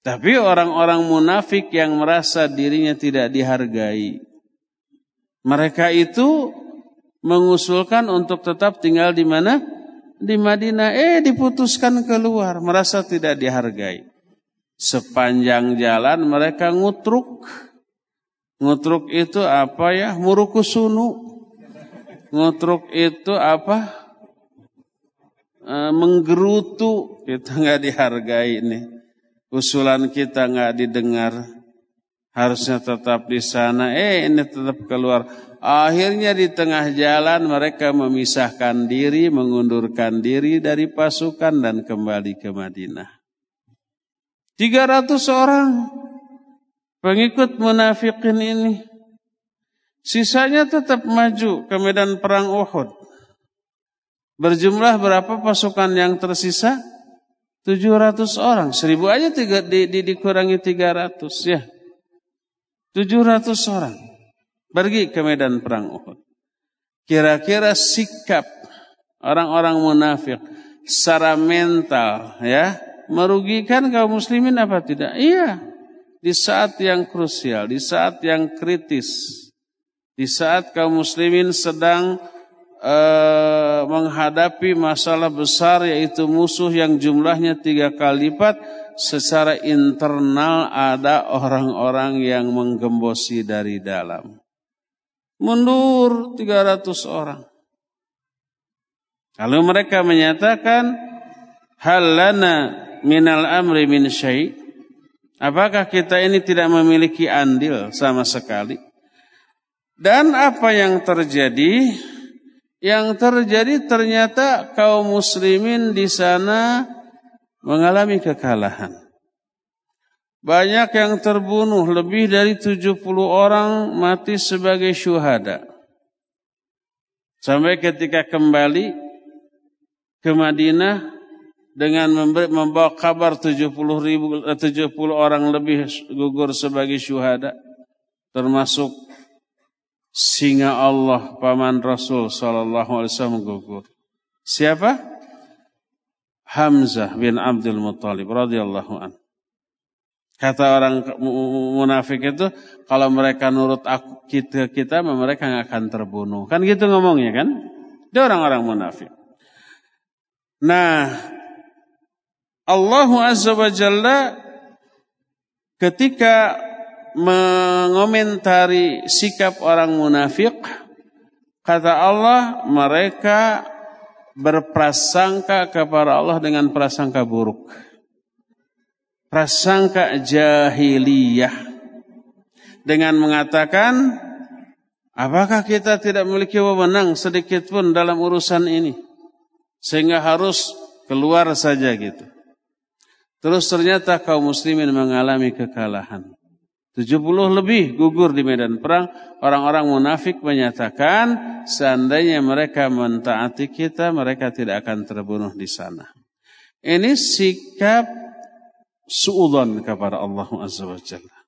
Tapi orang-orang munafik yang merasa dirinya tidak dihargai. Mereka itu mengusulkan untuk tetap tinggal di mana? Di Madinah. Eh diputuskan keluar. Merasa tidak dihargai. Sepanjang jalan mereka ngutruk. Ngutruk itu apa ya? Murukusunu. Ngutruk itu apa? Eh, menggerutu kita nggak dihargai nih usulan kita nggak didengar harusnya tetap di sana eh ini tetap keluar akhirnya di tengah jalan mereka memisahkan diri mengundurkan diri dari pasukan dan kembali ke Madinah 300 orang pengikut munafikin ini sisanya tetap maju ke medan perang Uhud Berjumlah berapa pasukan yang tersisa? 700 orang. Seribu aja tiga, di, di, dikurangi 300 ya. 700 orang. Pergi ke medan perang Uhud. Kira-kira sikap orang-orang munafik secara mental ya merugikan kaum muslimin apa tidak? Iya. Di saat yang krusial, di saat yang kritis, di saat kaum muslimin sedang eh, menghadapi masalah besar yaitu musuh yang jumlahnya tiga kali lipat secara internal ada orang-orang yang menggembosi dari dalam. Mundur 300 orang. Kalau mereka menyatakan halana minal amri min syai' Apakah kita ini tidak memiliki andil sama sekali? Dan apa yang terjadi? Yang terjadi ternyata kaum muslimin di sana mengalami kekalahan. Banyak yang terbunuh, lebih dari 70 orang mati sebagai syuhada. Sampai ketika kembali ke Madinah dengan membawa kabar 70 ribu, 70 orang lebih gugur sebagai syuhada. Termasuk singa Allah paman Rasul sallallahu alaihi gugur. Siapa? Hamzah bin Abdul Muttalib radhiyallahu an. Kata orang munafik itu, kalau mereka nurut aku, kita, kita mereka nggak akan terbunuh. Kan gitu ngomongnya kan? Dia orang-orang munafik. Nah, Allah Azza wa Jalla ketika mengomentari sikap orang munafik, kata Allah mereka berprasangka kepada Allah dengan prasangka buruk prasangka jahiliyah dengan mengatakan apakah kita tidak memiliki wewenang sedikit pun dalam urusan ini sehingga harus keluar saja gitu. Terus ternyata kaum muslimin mengalami kekalahan. 70 lebih gugur di medan perang. Orang-orang munafik menyatakan seandainya mereka mentaati kita, mereka tidak akan terbunuh di sana. Ini sikap suudzon kepada Allah Azza wa Jalla.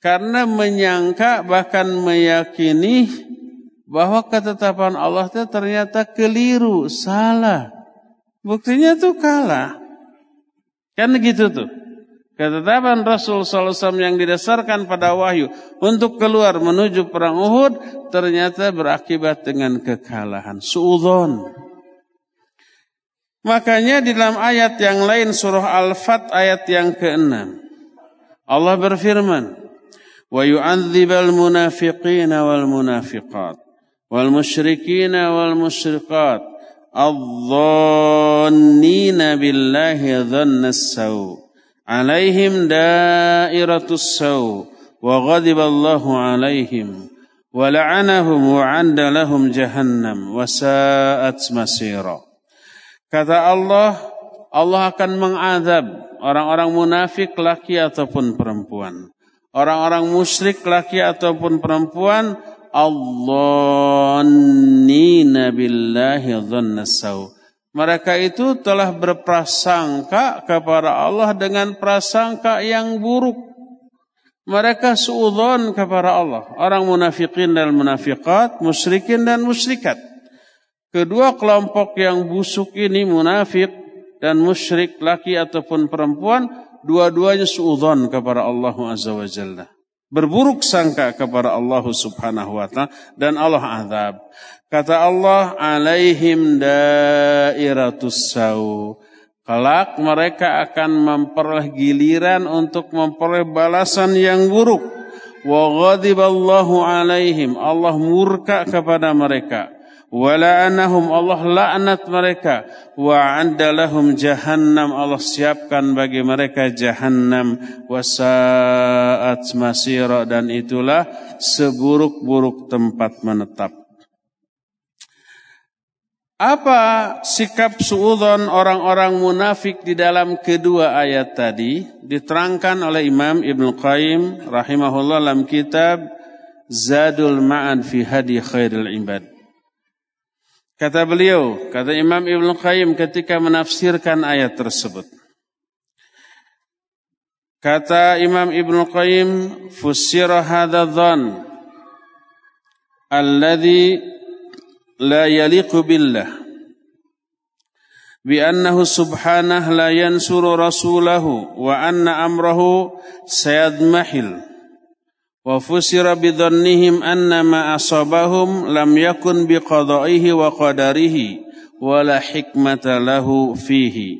Karena menyangka bahkan meyakini bahwa ketetapan Allah itu ternyata keliru, salah. Buktinya tuh kalah. Kan gitu tuh. Ketetapan Rasul SAW yang didasarkan pada wahyu untuk keluar menuju perang Uhud ternyata berakibat dengan kekalahan. Suudon. Makanya di dalam ayat yang lain surah Al-Fat ayat yang ke-6 Allah berfirman wa yu'adzibal munafiqina wal munafiqat wal musyrikina wal musyriqat adh-dhannina billahi dhannas saw alaihim dairatus saw wa ghadiba Allahu alaihim wa la'anahum wa 'adda lahum jahannam wa sa'at masira Kata Allah, Allah akan mengadab orang-orang munafik laki ataupun perempuan. Orang-orang musyrik laki ataupun perempuan. Billahi dhannasaw. Mereka itu telah berprasangka kepada Allah dengan prasangka yang buruk. Mereka suudon kepada Allah. Orang munafikin dan munafikat, musyrikin dan musyrikat. Kedua kelompok yang busuk ini munafik dan musyrik laki ataupun perempuan dua-duanya suudzon kepada Allah Azza wa Jalla. Berburuk sangka kepada Allah Subhanahu wa taala dan Allah azab. Kata Allah, "Alaihim dairatus sau." Kelak mereka akan memperoleh giliran untuk memperoleh balasan yang buruk. Wa ghadiballahu alaihim. Allah murka kepada mereka Wala'anahum Allah laknat mereka. Wa anda lahum jahannam. Allah siapkan bagi mereka jahannam. Wasaat masira. Dan itulah seburuk-buruk tempat menetap. Apa sikap suudon orang-orang munafik di dalam kedua ayat tadi? Diterangkan oleh Imam Ibn Qayyim rahimahullah dalam kitab Zadul Ma'an fi Hadi Khairul Ibad Kata beliau, kata Imam Ibn Qayyim ketika menafsirkan ayat tersebut. Kata Imam Ibn Qayyim, Fussira hadha dhan alladhi la yaliqu billah بأنه سبحانه لا ينصر رسوله وأن أمره سيضمحل وفسر بظنهم أن ما أصابهم لم يكن بقضائه وقدره ولا حكمة له فيه.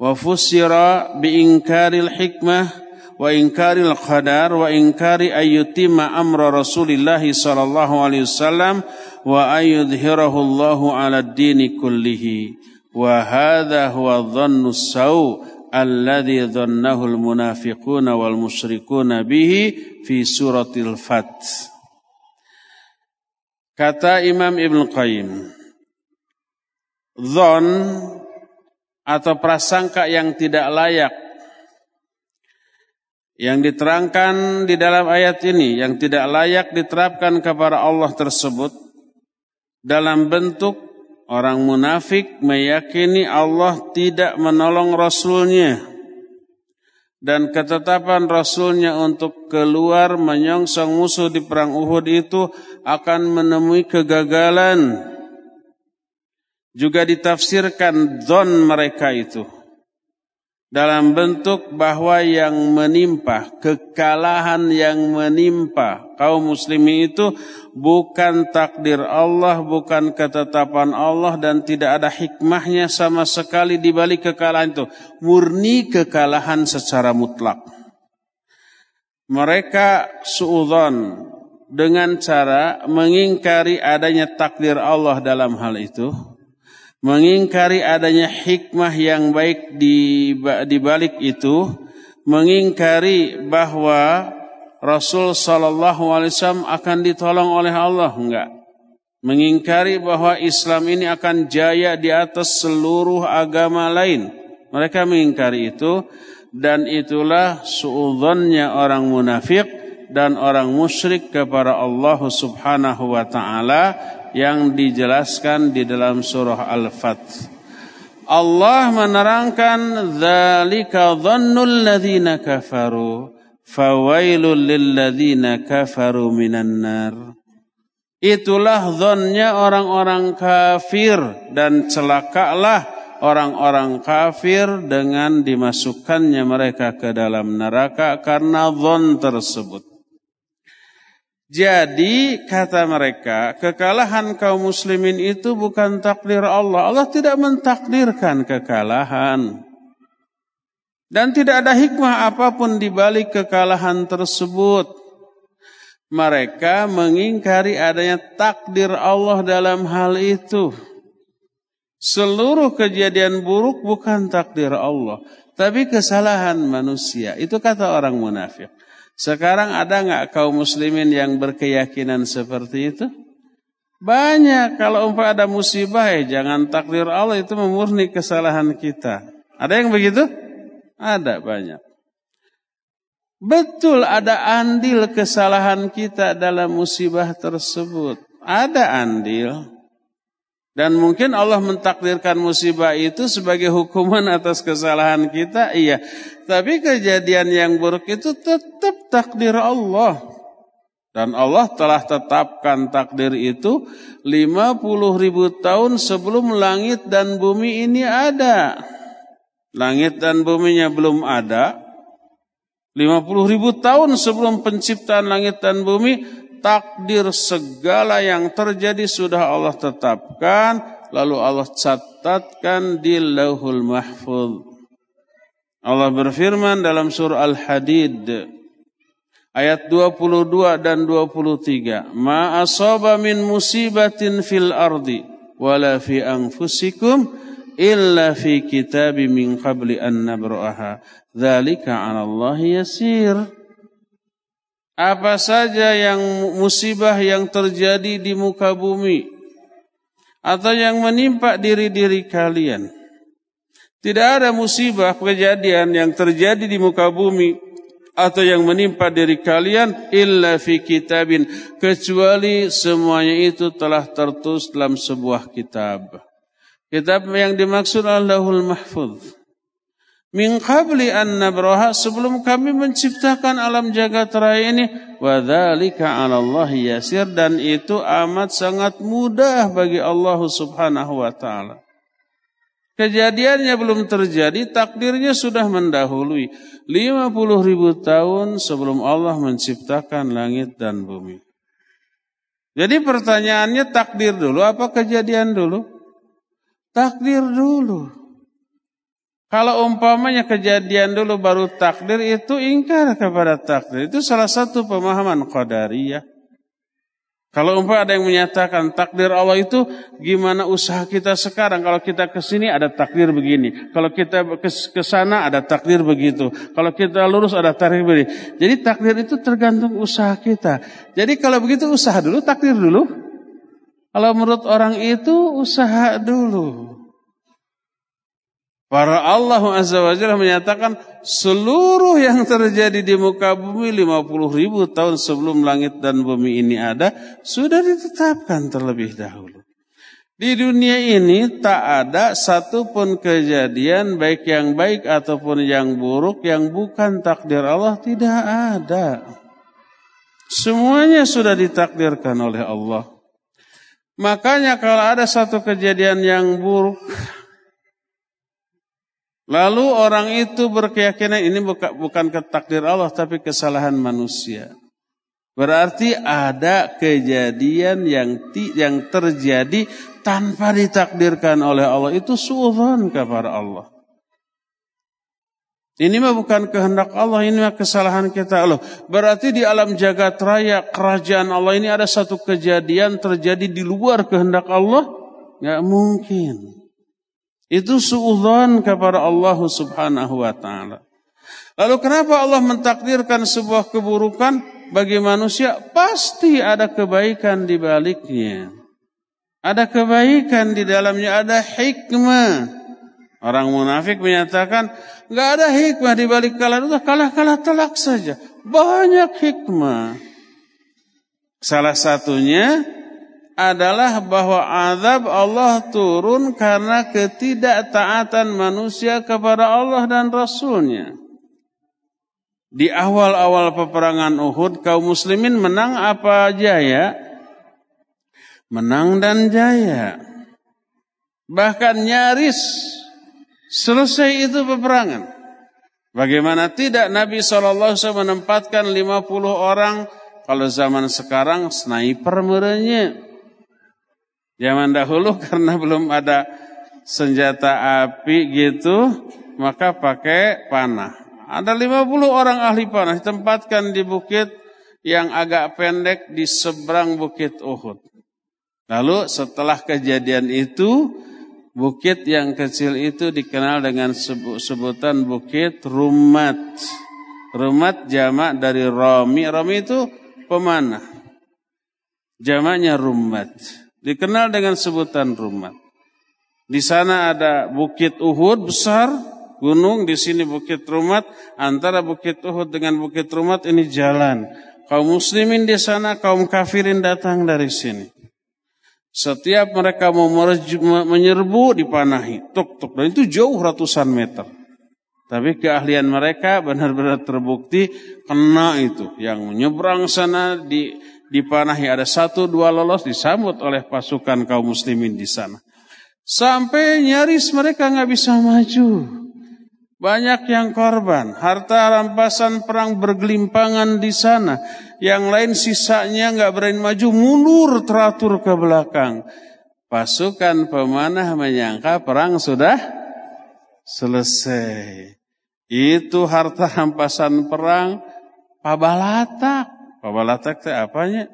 وفسر بإنكار الحكمة وإنكار القدر وإنكار أن يتم أمر رسول الله صلى الله عليه وسلم وأن يظهره الله على الدين كله. وهذا هو الظن السوء alladhi dhannahu al-munafiquna wal musyrikuna bihi fi suratil Fat. Kata Imam Ibn Qayyim, Dhon atau prasangka yang tidak layak yang diterangkan di dalam ayat ini yang tidak layak diterapkan kepada Allah tersebut dalam bentuk Orang munafik meyakini Allah tidak menolong Rasulnya. Dan ketetapan Rasulnya untuk keluar menyongsong musuh di perang Uhud itu akan menemui kegagalan. Juga ditafsirkan don mereka itu. Dalam bentuk bahwa yang menimpa, kekalahan yang menimpa kaum muslimin itu bukan takdir Allah, bukan ketetapan Allah dan tidak ada hikmahnya sama sekali di balik kekalahan itu. Murni kekalahan secara mutlak. Mereka suudzon dengan cara mengingkari adanya takdir Allah dalam hal itu mengingkari adanya hikmah yang baik di, di balik itu, mengingkari bahwa Rasul Sallallahu Alaihi Wasallam akan ditolong oleh Allah, enggak. Mengingkari bahwa Islam ini akan jaya di atas seluruh agama lain. Mereka mengingkari itu dan itulah suudzonnya orang munafik dan orang musyrik kepada Allah Subhanahu wa taala yang dijelaskan di dalam surah Al-Fath. Allah menerangkan dzalika dhannul ladzina kafaru fawailul lil ladzina kafaru minan nar. Itulah zonnya orang-orang kafir dan celakalah orang-orang kafir dengan dimasukkannya mereka ke dalam neraka karena zon tersebut. Jadi kata mereka, kekalahan kaum muslimin itu bukan takdir Allah. Allah tidak mentakdirkan kekalahan. Dan tidak ada hikmah apa pun di balik kekalahan tersebut. Mereka mengingkari adanya takdir Allah dalam hal itu. Seluruh kejadian buruk bukan takdir Allah, tapi kesalahan manusia. Itu kata orang munafik. Sekarang ada nggak kaum muslimin yang berkeyakinan seperti itu? Banyak. Kalau umpah ada musibah ya jangan takdir Allah itu memurni kesalahan kita. Ada yang begitu? Ada banyak. Betul ada andil kesalahan kita dalam musibah tersebut. Ada andil. Dan mungkin Allah mentakdirkan musibah itu sebagai hukuman atas kesalahan kita, iya. Tapi kejadian yang buruk itu tetap takdir Allah. Dan Allah telah tetapkan takdir itu 50 ribu tahun sebelum langit dan bumi ini ada. Langit dan buminya belum ada. 50 ribu tahun sebelum penciptaan langit dan bumi takdir segala yang terjadi sudah Allah tetapkan lalu Allah catatkan di Lauhul Mahfuz. Allah berfirman dalam surah Al-Hadid ayat 22 dan 23, "Ma asaba min musibatin fil ardi wala fi anfusikum illa fi kitabim min qabli an nabra'aha. Dzalika 'ala Allah yasir." Apa saja yang musibah yang terjadi di muka bumi atau yang menimpa diri-diri kalian. Tidak ada musibah kejadian yang terjadi di muka bumi atau yang menimpa diri kalian illa fi kitabin kecuali semuanya itu telah tertulis dalam sebuah kitab. Kitab yang dimaksud Allahul Mahfuz. Min qabli an nabraha sebelum kami menciptakan alam jagat raya ini wa dzalika 'ala Allah yasir dan itu amat sangat mudah bagi Allah Subhanahu wa taala. Kejadiannya belum terjadi, takdirnya sudah mendahului 50 ribu tahun sebelum Allah menciptakan langit dan bumi. Jadi pertanyaannya takdir dulu apa kejadian dulu? Takdir dulu. Kalau umpamanya kejadian dulu baru takdir itu ingkar kepada takdir. Itu salah satu pemahaman qadariyah. Kalau umpah ada yang menyatakan takdir Allah itu gimana usaha kita sekarang. Kalau kita ke sini ada takdir begini. Kalau kita ke sana ada takdir begitu. Kalau kita lurus ada takdir begini. Jadi takdir itu tergantung usaha kita. Jadi kalau begitu usaha dulu, takdir dulu. Kalau menurut orang itu usaha dulu. Para Allah Azza wa Jalla menyatakan seluruh yang terjadi di muka bumi 50 ribu tahun sebelum langit dan bumi ini ada sudah ditetapkan terlebih dahulu. Di dunia ini tak ada satupun kejadian baik yang baik ataupun yang buruk yang bukan takdir Allah tidak ada. Semuanya sudah ditakdirkan oleh Allah. Makanya kalau ada satu kejadian yang buruk Lalu orang itu berkeyakinan ini bukan, ketakdir Allah tapi kesalahan manusia. Berarti ada kejadian yang yang terjadi tanpa ditakdirkan oleh Allah itu suudzon kepada Allah. Ini mah bukan kehendak Allah, ini mah kesalahan kita Allah. Berarti di alam jagat raya kerajaan Allah ini ada satu kejadian terjadi di luar kehendak Allah? Gak mungkin. Itu suudzon kepada Allah Subhanahu wa taala. Lalu kenapa Allah mentakdirkan sebuah keburukan bagi manusia? Pasti ada kebaikan di baliknya. Ada kebaikan di dalamnya, ada hikmah. Orang munafik menyatakan, nggak ada hikmah di balik kalah itu, kalah-kalah telak saja. Banyak hikmah. Salah satunya adalah bahwa azab Allah turun karena ketidaktaatan manusia kepada Allah dan Rasulnya. Di awal-awal peperangan Uhud, kaum muslimin menang apa jaya? Menang dan jaya. Bahkan nyaris selesai itu peperangan. Bagaimana tidak Nabi SAW menempatkan 50 orang kalau zaman sekarang sniper merenya. Zaman dahulu karena belum ada senjata api gitu, maka pakai panah. Ada 50 orang ahli panah ditempatkan di bukit yang agak pendek di seberang bukit Uhud. Lalu setelah kejadian itu, bukit yang kecil itu dikenal dengan sebutan bukit Rumat. Rumat jamak dari Romi. Romi itu pemanah. Jamaknya Rumat. Dikenal dengan sebutan rumah. Di sana ada Bukit Uhud besar, gunung, di sini Bukit Rumat. Antara Bukit Uhud dengan Bukit Rumat ini jalan. Kaum muslimin di sana, kaum kafirin datang dari sini. Setiap mereka mau menyerbu dipanahi. Tuk, tuk. Dan itu jauh ratusan meter. Tapi keahlian mereka benar-benar terbukti kena itu. Yang menyeberang sana di dipanahi ada satu dua lolos disambut oleh pasukan kaum muslimin di sana. Sampai nyaris mereka nggak bisa maju. Banyak yang korban, harta rampasan perang bergelimpangan di sana. Yang lain sisanya nggak berani maju, mundur teratur ke belakang. Pasukan pemanah menyangka perang sudah selesai. Itu harta rampasan perang pabalatak. Pabalatak itu apanya?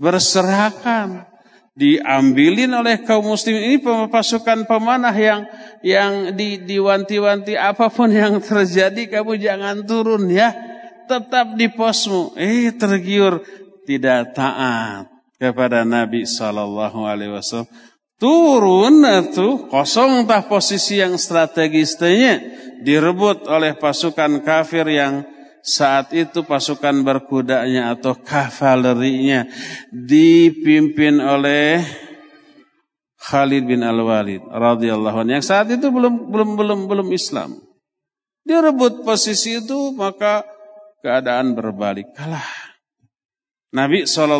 Berserakan. Diambilin oleh kaum muslim ini pasukan pemanah yang yang di, diwanti-wanti apa pun yang terjadi kamu jangan turun ya. Tetap di posmu. Eh tergiur tidak taat kepada Nabi Shallallahu Alaihi Wasallam. Turun itu kosong tah posisi yang strategisnya direbut oleh pasukan kafir yang saat itu pasukan berkudanya atau kavalerinya dipimpin oleh Khalid bin Al-Walid radhiyallahu anhu yang saat itu belum belum belum belum Islam. Dia rebut posisi itu maka keadaan berbalik kalah. Nabi saw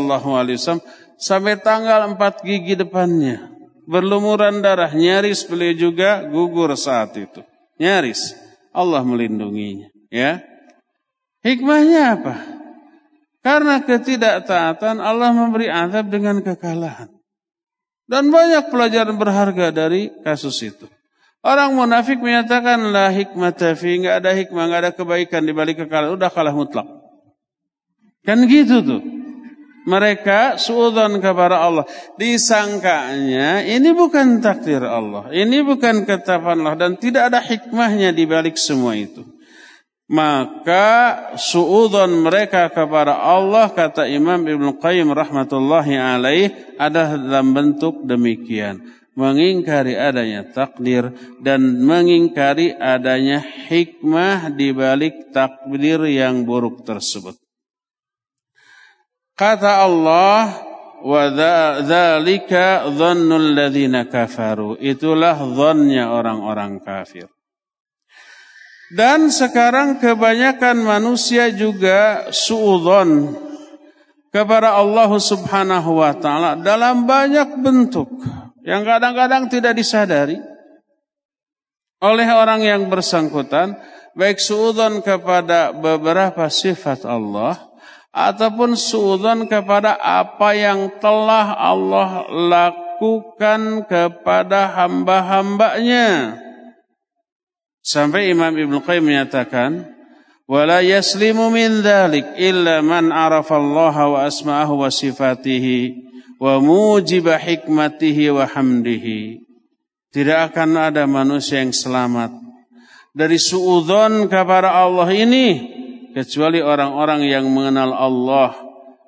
sampai tanggal empat gigi depannya berlumuran darah nyaris beliau juga gugur saat itu. Nyaris Allah melindunginya, ya. Hikmahnya apa? Karena ketidaktaatan Allah memberi azab dengan kekalahan. Dan banyak pelajaran berharga dari kasus itu. Orang munafik menyatakan la hikmah fi, enggak ada hikmah, enggak ada kebaikan di balik kekalahan, udah kalah mutlak. Kan gitu tuh. Mereka suudzon kepada Allah. Disangkanya ini bukan takdir Allah. Ini bukan ketetapan Allah. Dan tidak ada hikmahnya di balik semua itu maka suudon mereka kepada Allah kata Imam Ibn Qayyim rahmatullahi alaih adalah dalam bentuk demikian. Mengingkari adanya takdir dan mengingkari adanya hikmah di balik takdir yang buruk tersebut. Kata Allah wa dzalika ladzina kafaru. Itulah dhannya orang-orang kafir dan sekarang kebanyakan manusia juga suudon kepada Allah Subhanahu wa taala dalam banyak bentuk yang kadang-kadang tidak disadari. oleh orang yang bersangkutan baik suudon kepada beberapa sifat Allah ataupun suudon kepada apa yang telah Allah lakukan kepada hamba-hambanya. Sampai Imam Ibn Qayyim menyatakan, wala yaslimu min dhalik illa man arafallaha wa asma'ahu wa sifatihi wa mujiba hikmatihi wa hamdihi. Tidak akan ada manusia yang selamat dari suudzon kepada Allah ini kecuali orang-orang yang mengenal Allah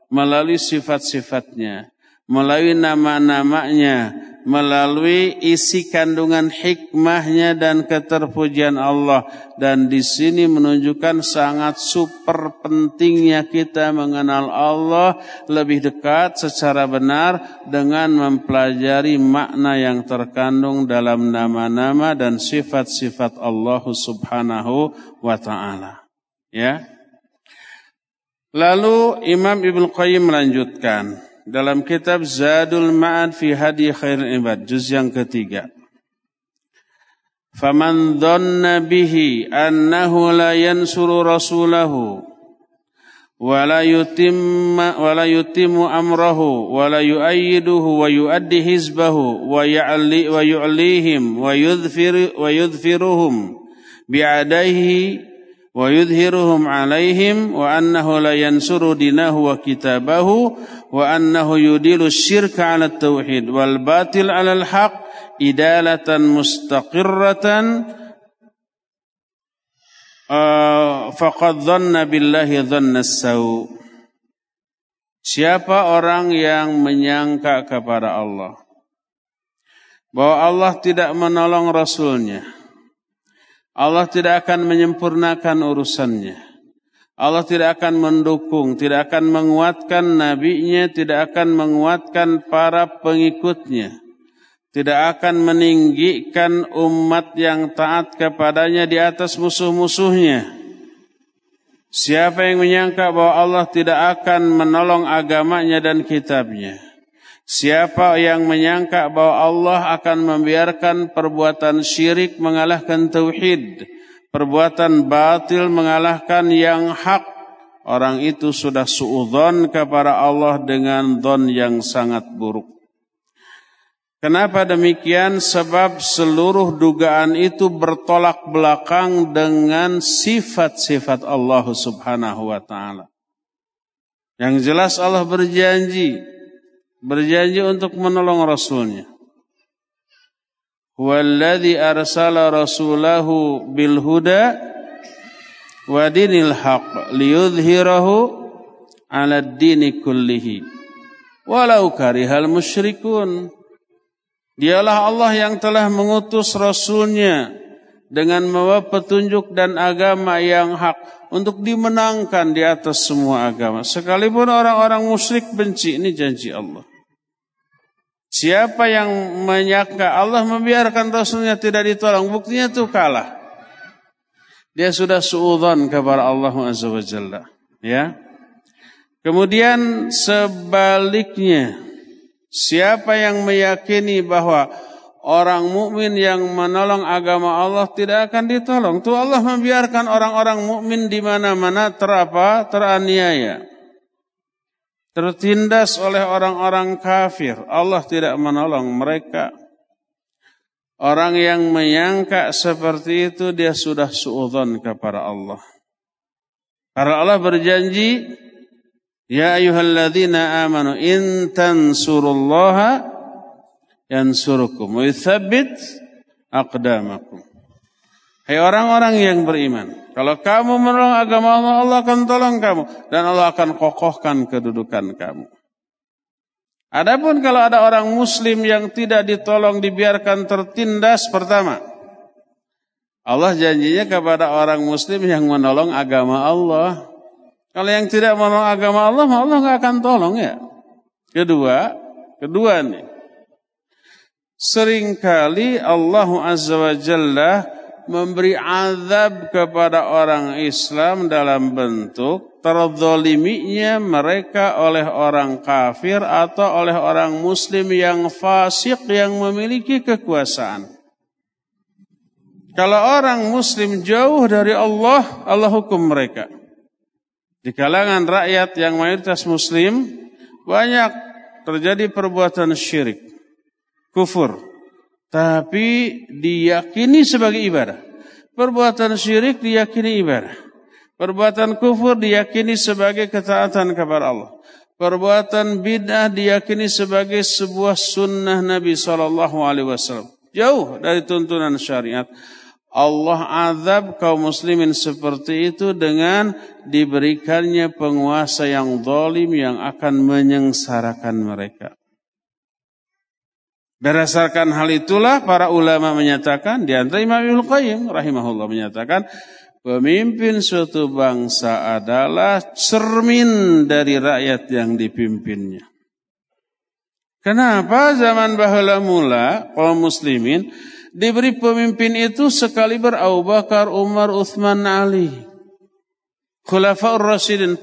melalui sifat-sifatnya melalui nama-namanya, melalui isi kandungan hikmahnya dan keterpujian Allah. Dan di sini menunjukkan sangat super pentingnya kita mengenal Allah lebih dekat secara benar dengan mempelajari makna yang terkandung dalam nama-nama dan sifat-sifat Allah subhanahu wa ta'ala. Ya. Lalu Imam Ibn Qayyim melanjutkan dalam kitab Zadul Ma'ad fi Hadi Khairul Ibad juz yang ketiga. Faman dhanna bihi annahu la yansuru rasulahu wa la yutimma wa la yutimmu amrahu wa la yu'ayyiduhu wa yuaddi hizbahu wa ya'li wa yu'lihim wa yudhfir wa yudhfiruhum bi'adaihi ويظهرهم عليهم وأنه لا ينصر دينه وكتابه وأنه يديل الشرك على التوحيد والباطل على الحق إدالة مستقرة فقد ظن بالله ظن السوء Siapa orang yang menyangka kepada Allah bahwa Allah tidak menolong Rasulnya Allah tidak akan menyempurnakan urusannya. Allah tidak akan mendukung, tidak akan menguatkan nabinya, tidak akan menguatkan para pengikutnya. Tidak akan meninggikan umat yang taat kepadanya di atas musuh-musuhnya. Siapa yang menyangka bahwa Allah tidak akan menolong agamanya dan kitabnya. Siapa yang menyangka bahwa Allah akan membiarkan perbuatan syirik mengalahkan tauhid, perbuatan batil mengalahkan yang hak, orang itu sudah suudzon kepada Allah dengan don yang sangat buruk. Kenapa demikian? Sebab seluruh dugaan itu bertolak belakang dengan sifat-sifat Allah Subhanahu wa taala. Yang jelas Allah berjanji berjanji untuk menolong rasulnya. Walladhi arsala rasulahu bil huda wa dinil haq liyudhhirahu 'ala ad-dini kullihi walau karihal musyrikun. Dialah Allah yang telah mengutus rasulnya dengan membawa petunjuk dan agama yang hak untuk dimenangkan di atas semua agama. Sekalipun orang-orang musyrik benci, ini janji Allah. Siapa yang menyangka Allah membiarkan Rasulnya tidak ditolong, buktinya itu kalah. Dia sudah suudzon kepada Allah Azza wa. Ya. Kemudian sebaliknya, siapa yang meyakini bahwa orang mukmin yang menolong agama Allah tidak akan ditolong, tuh Allah membiarkan orang-orang mukmin di mana-mana terapa, teraniaya tertindas oleh orang-orang kafir. Allah tidak menolong mereka. Orang yang menyangka seperti itu dia sudah suudzon kepada Allah. Karena Allah berjanji, Ya ayuhalladzina amanu in tansurullaha yansurukum wa yuthabbit aqdamakum. Hai orang-orang yang beriman, kalau kamu menolong agama Allah, Allah akan tolong kamu dan Allah akan kokohkan kedudukan kamu. Adapun kalau ada orang muslim yang tidak ditolong dibiarkan tertindas pertama, Allah janjinya kepada orang muslim yang menolong agama Allah. Kalau yang tidak menolong agama Allah, Allah nggak akan tolong ya. Kedua, kedua nih. Seringkali Allah Azza wa Jalla memberi azab kepada orang Islam dalam bentuk terzoliminya mereka oleh orang kafir atau oleh orang muslim yang fasik yang memiliki kekuasaan. Kalau orang muslim jauh dari Allah, Allah hukum mereka. Di kalangan rakyat yang mayoritas muslim, banyak terjadi perbuatan syirik, kufur. Tapi diyakini sebagai ibadah. Perbuatan syirik diyakini ibadah. Perbuatan kufur diyakini sebagai ketaatan kepada Allah. Perbuatan bid'ah diyakini sebagai sebuah sunnah Nabi Shallallahu Alaihi Wasallam. Jauh dari tuntunan syariat. Allah azab kaum muslimin seperti itu dengan diberikannya penguasa yang zalim yang akan menyengsarakan mereka. Berdasarkan hal itulah para ulama menyatakan di antara Imam Ibnu Qayyim rahimahullah menyatakan pemimpin suatu bangsa adalah cermin dari rakyat yang dipimpinnya. Kenapa zaman bahula mula kaum muslimin diberi pemimpin itu sekali Abu Bakar, Umar, Uthman, Ali. Khulafaur Rasidin,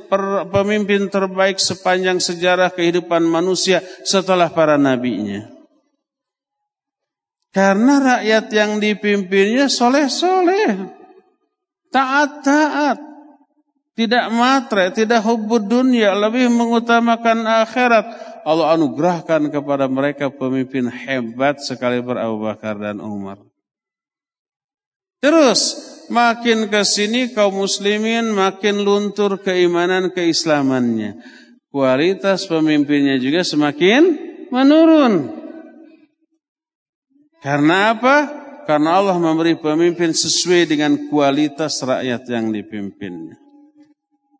pemimpin terbaik sepanjang sejarah kehidupan manusia setelah para nabinya. Karena rakyat yang dipimpinnya soleh-soleh. Taat-taat. Tidak matre, tidak hubud dunia. Lebih mengutamakan akhirat. Allah anugerahkan kepada mereka pemimpin hebat sekali Abu Bakar dan Umar. Terus makin ke sini kaum muslimin makin luntur keimanan keislamannya. Kualitas pemimpinnya juga semakin menurun. Karena apa? Karena Allah memberi pemimpin sesuai dengan kualitas rakyat yang dipimpinnya.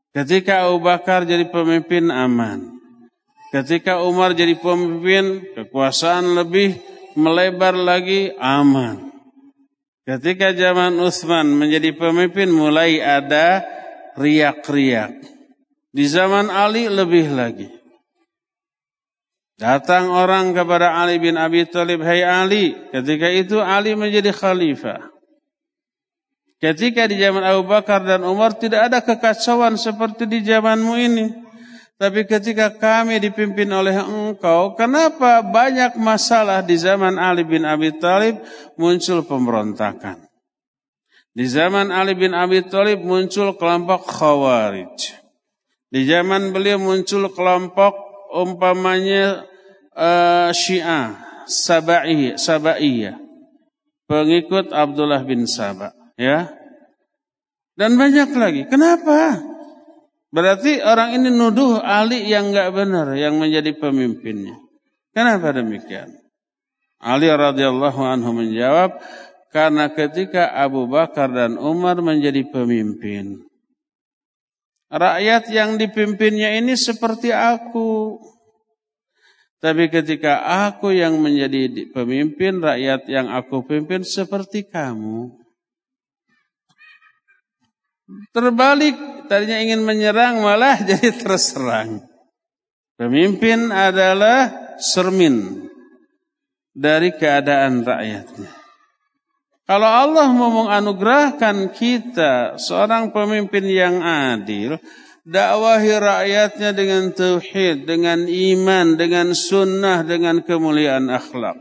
Ketika Abu Bakar jadi pemimpin aman. Ketika Umar jadi pemimpin, kekuasaan lebih melebar lagi aman. Ketika zaman Utsman menjadi pemimpin mulai ada riak-riak. Di zaman Ali lebih lagi. Datang orang kepada Ali bin Abi Thalib, "Hai Ali." Ketika itu Ali menjadi khalifah. Ketika di zaman Abu Bakar dan Umar tidak ada kekacauan seperti di zamanmu ini. Tapi ketika kami dipimpin oleh engkau, kenapa banyak masalah di zaman Ali bin Abi Thalib muncul pemberontakan? Di zaman Ali bin Abi Thalib muncul kelompok Khawarij. Di zaman beliau muncul kelompok umpamanya uh, Syiah Sabaiyah, Sabaiyah pengikut Abdullah bin Sabah ya. Dan banyak lagi. Kenapa? Berarti orang ini nuduh Ali yang enggak benar yang menjadi pemimpinnya. Kenapa demikian? Ali radhiyallahu anhu menjawab karena ketika Abu Bakar dan Umar menjadi pemimpin Rakyat yang dipimpinnya ini seperti aku. Tapi ketika aku yang menjadi pemimpin, rakyat yang aku pimpin seperti kamu. Terbalik, tadinya ingin menyerang malah jadi terserang. Pemimpin adalah cermin dari keadaan rakyatnya. Kalau Allah mau menganugerahkan kita seorang pemimpin yang adil, dakwahi rakyatnya dengan tauhid, dengan iman, dengan sunnah, dengan kemuliaan akhlak.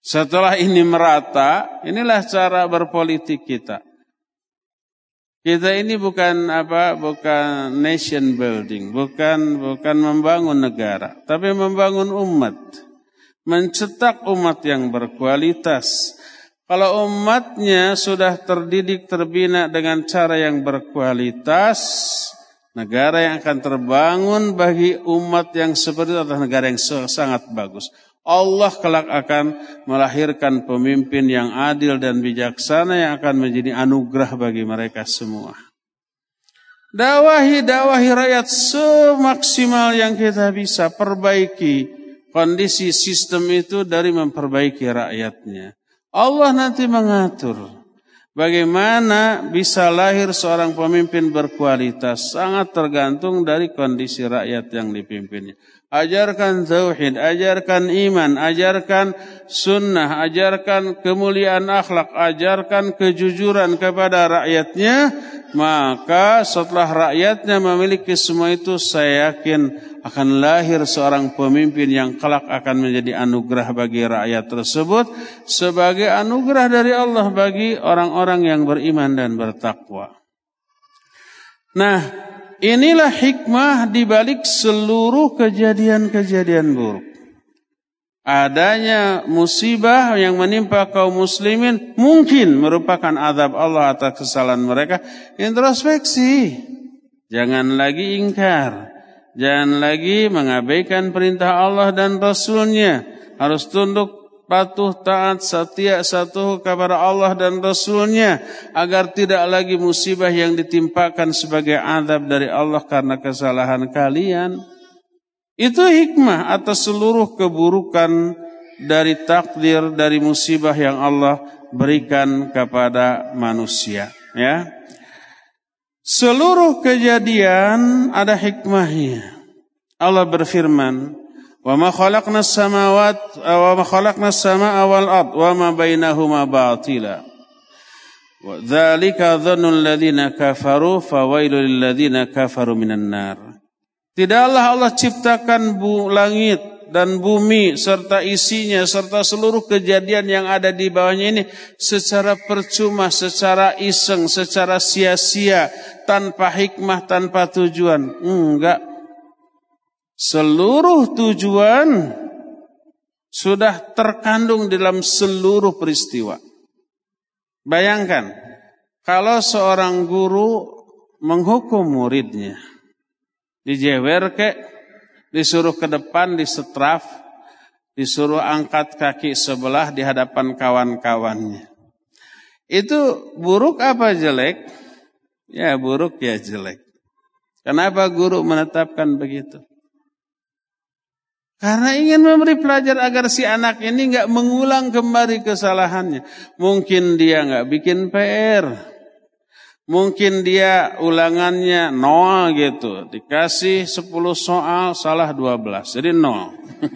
Setelah ini merata, inilah cara berpolitik kita. Kita ini bukan apa, bukan nation building, bukan bukan membangun negara, tapi membangun umat mencetak umat yang berkualitas. Kalau umatnya sudah terdidik terbina dengan cara yang berkualitas, negara yang akan terbangun bagi umat yang seperti itu adalah negara yang sangat bagus. Allah kelak akan melahirkan pemimpin yang adil dan bijaksana yang akan menjadi anugerah bagi mereka semua. Dawahi, dawahi rakyat semaksimal yang kita bisa perbaiki kondisi sistem itu dari memperbaiki rakyatnya. Allah nanti mengatur bagaimana bisa lahir seorang pemimpin berkualitas sangat tergantung dari kondisi rakyat yang dipimpinnya. Ajarkan tauhid, ajarkan iman, ajarkan sunnah, ajarkan kemuliaan akhlak, ajarkan kejujuran kepada rakyatnya, maka setelah rakyatnya memiliki semua itu saya yakin akan lahir seorang pemimpin yang kelak akan menjadi anugerah bagi rakyat tersebut sebagai anugerah dari Allah bagi orang-orang yang beriman dan bertakwa. Nah, inilah hikmah di balik seluruh kejadian-kejadian buruk. Adanya musibah yang menimpa kaum muslimin mungkin merupakan azab Allah atas kesalahan mereka. Introspeksi. Jangan lagi ingkar. Jangan lagi mengabaikan perintah Allah dan Rasulnya. Harus tunduk patuh taat setia satu kepada Allah dan Rasulnya agar tidak lagi musibah yang ditimpakan sebagai adab dari Allah karena kesalahan kalian. Itu hikmah atas seluruh keburukan dari takdir dari musibah yang Allah berikan kepada manusia. Ya, seluruh kejadian ada hikmahnya. Allah berfirman, وما خلقنا السماوات وما خلقنا السماء والأرض وما بينهما باطلا وذلك ظن الذين كفروا فويل للذين كفروا من النار Tidaklah Allah ciptakan bu, langit dan bumi serta isinya serta seluruh kejadian yang ada di bawahnya ini secara percuma, secara iseng, secara sia-sia, tanpa hikmah, tanpa tujuan. Enggak. Seluruh tujuan sudah terkandung dalam seluruh peristiwa. Bayangkan, kalau seorang guru menghukum muridnya, dijewer ke, disuruh ke depan, disetraf, disuruh angkat kaki sebelah di hadapan kawan-kawannya. Itu buruk apa jelek? Ya buruk ya jelek. Kenapa guru menetapkan begitu? Karena ingin memberi pelajar agar si anak ini nggak mengulang kembali kesalahannya. Mungkin dia nggak bikin PR. Mungkin dia ulangannya nol gitu. Dikasih 10 soal, salah 12. Jadi nol.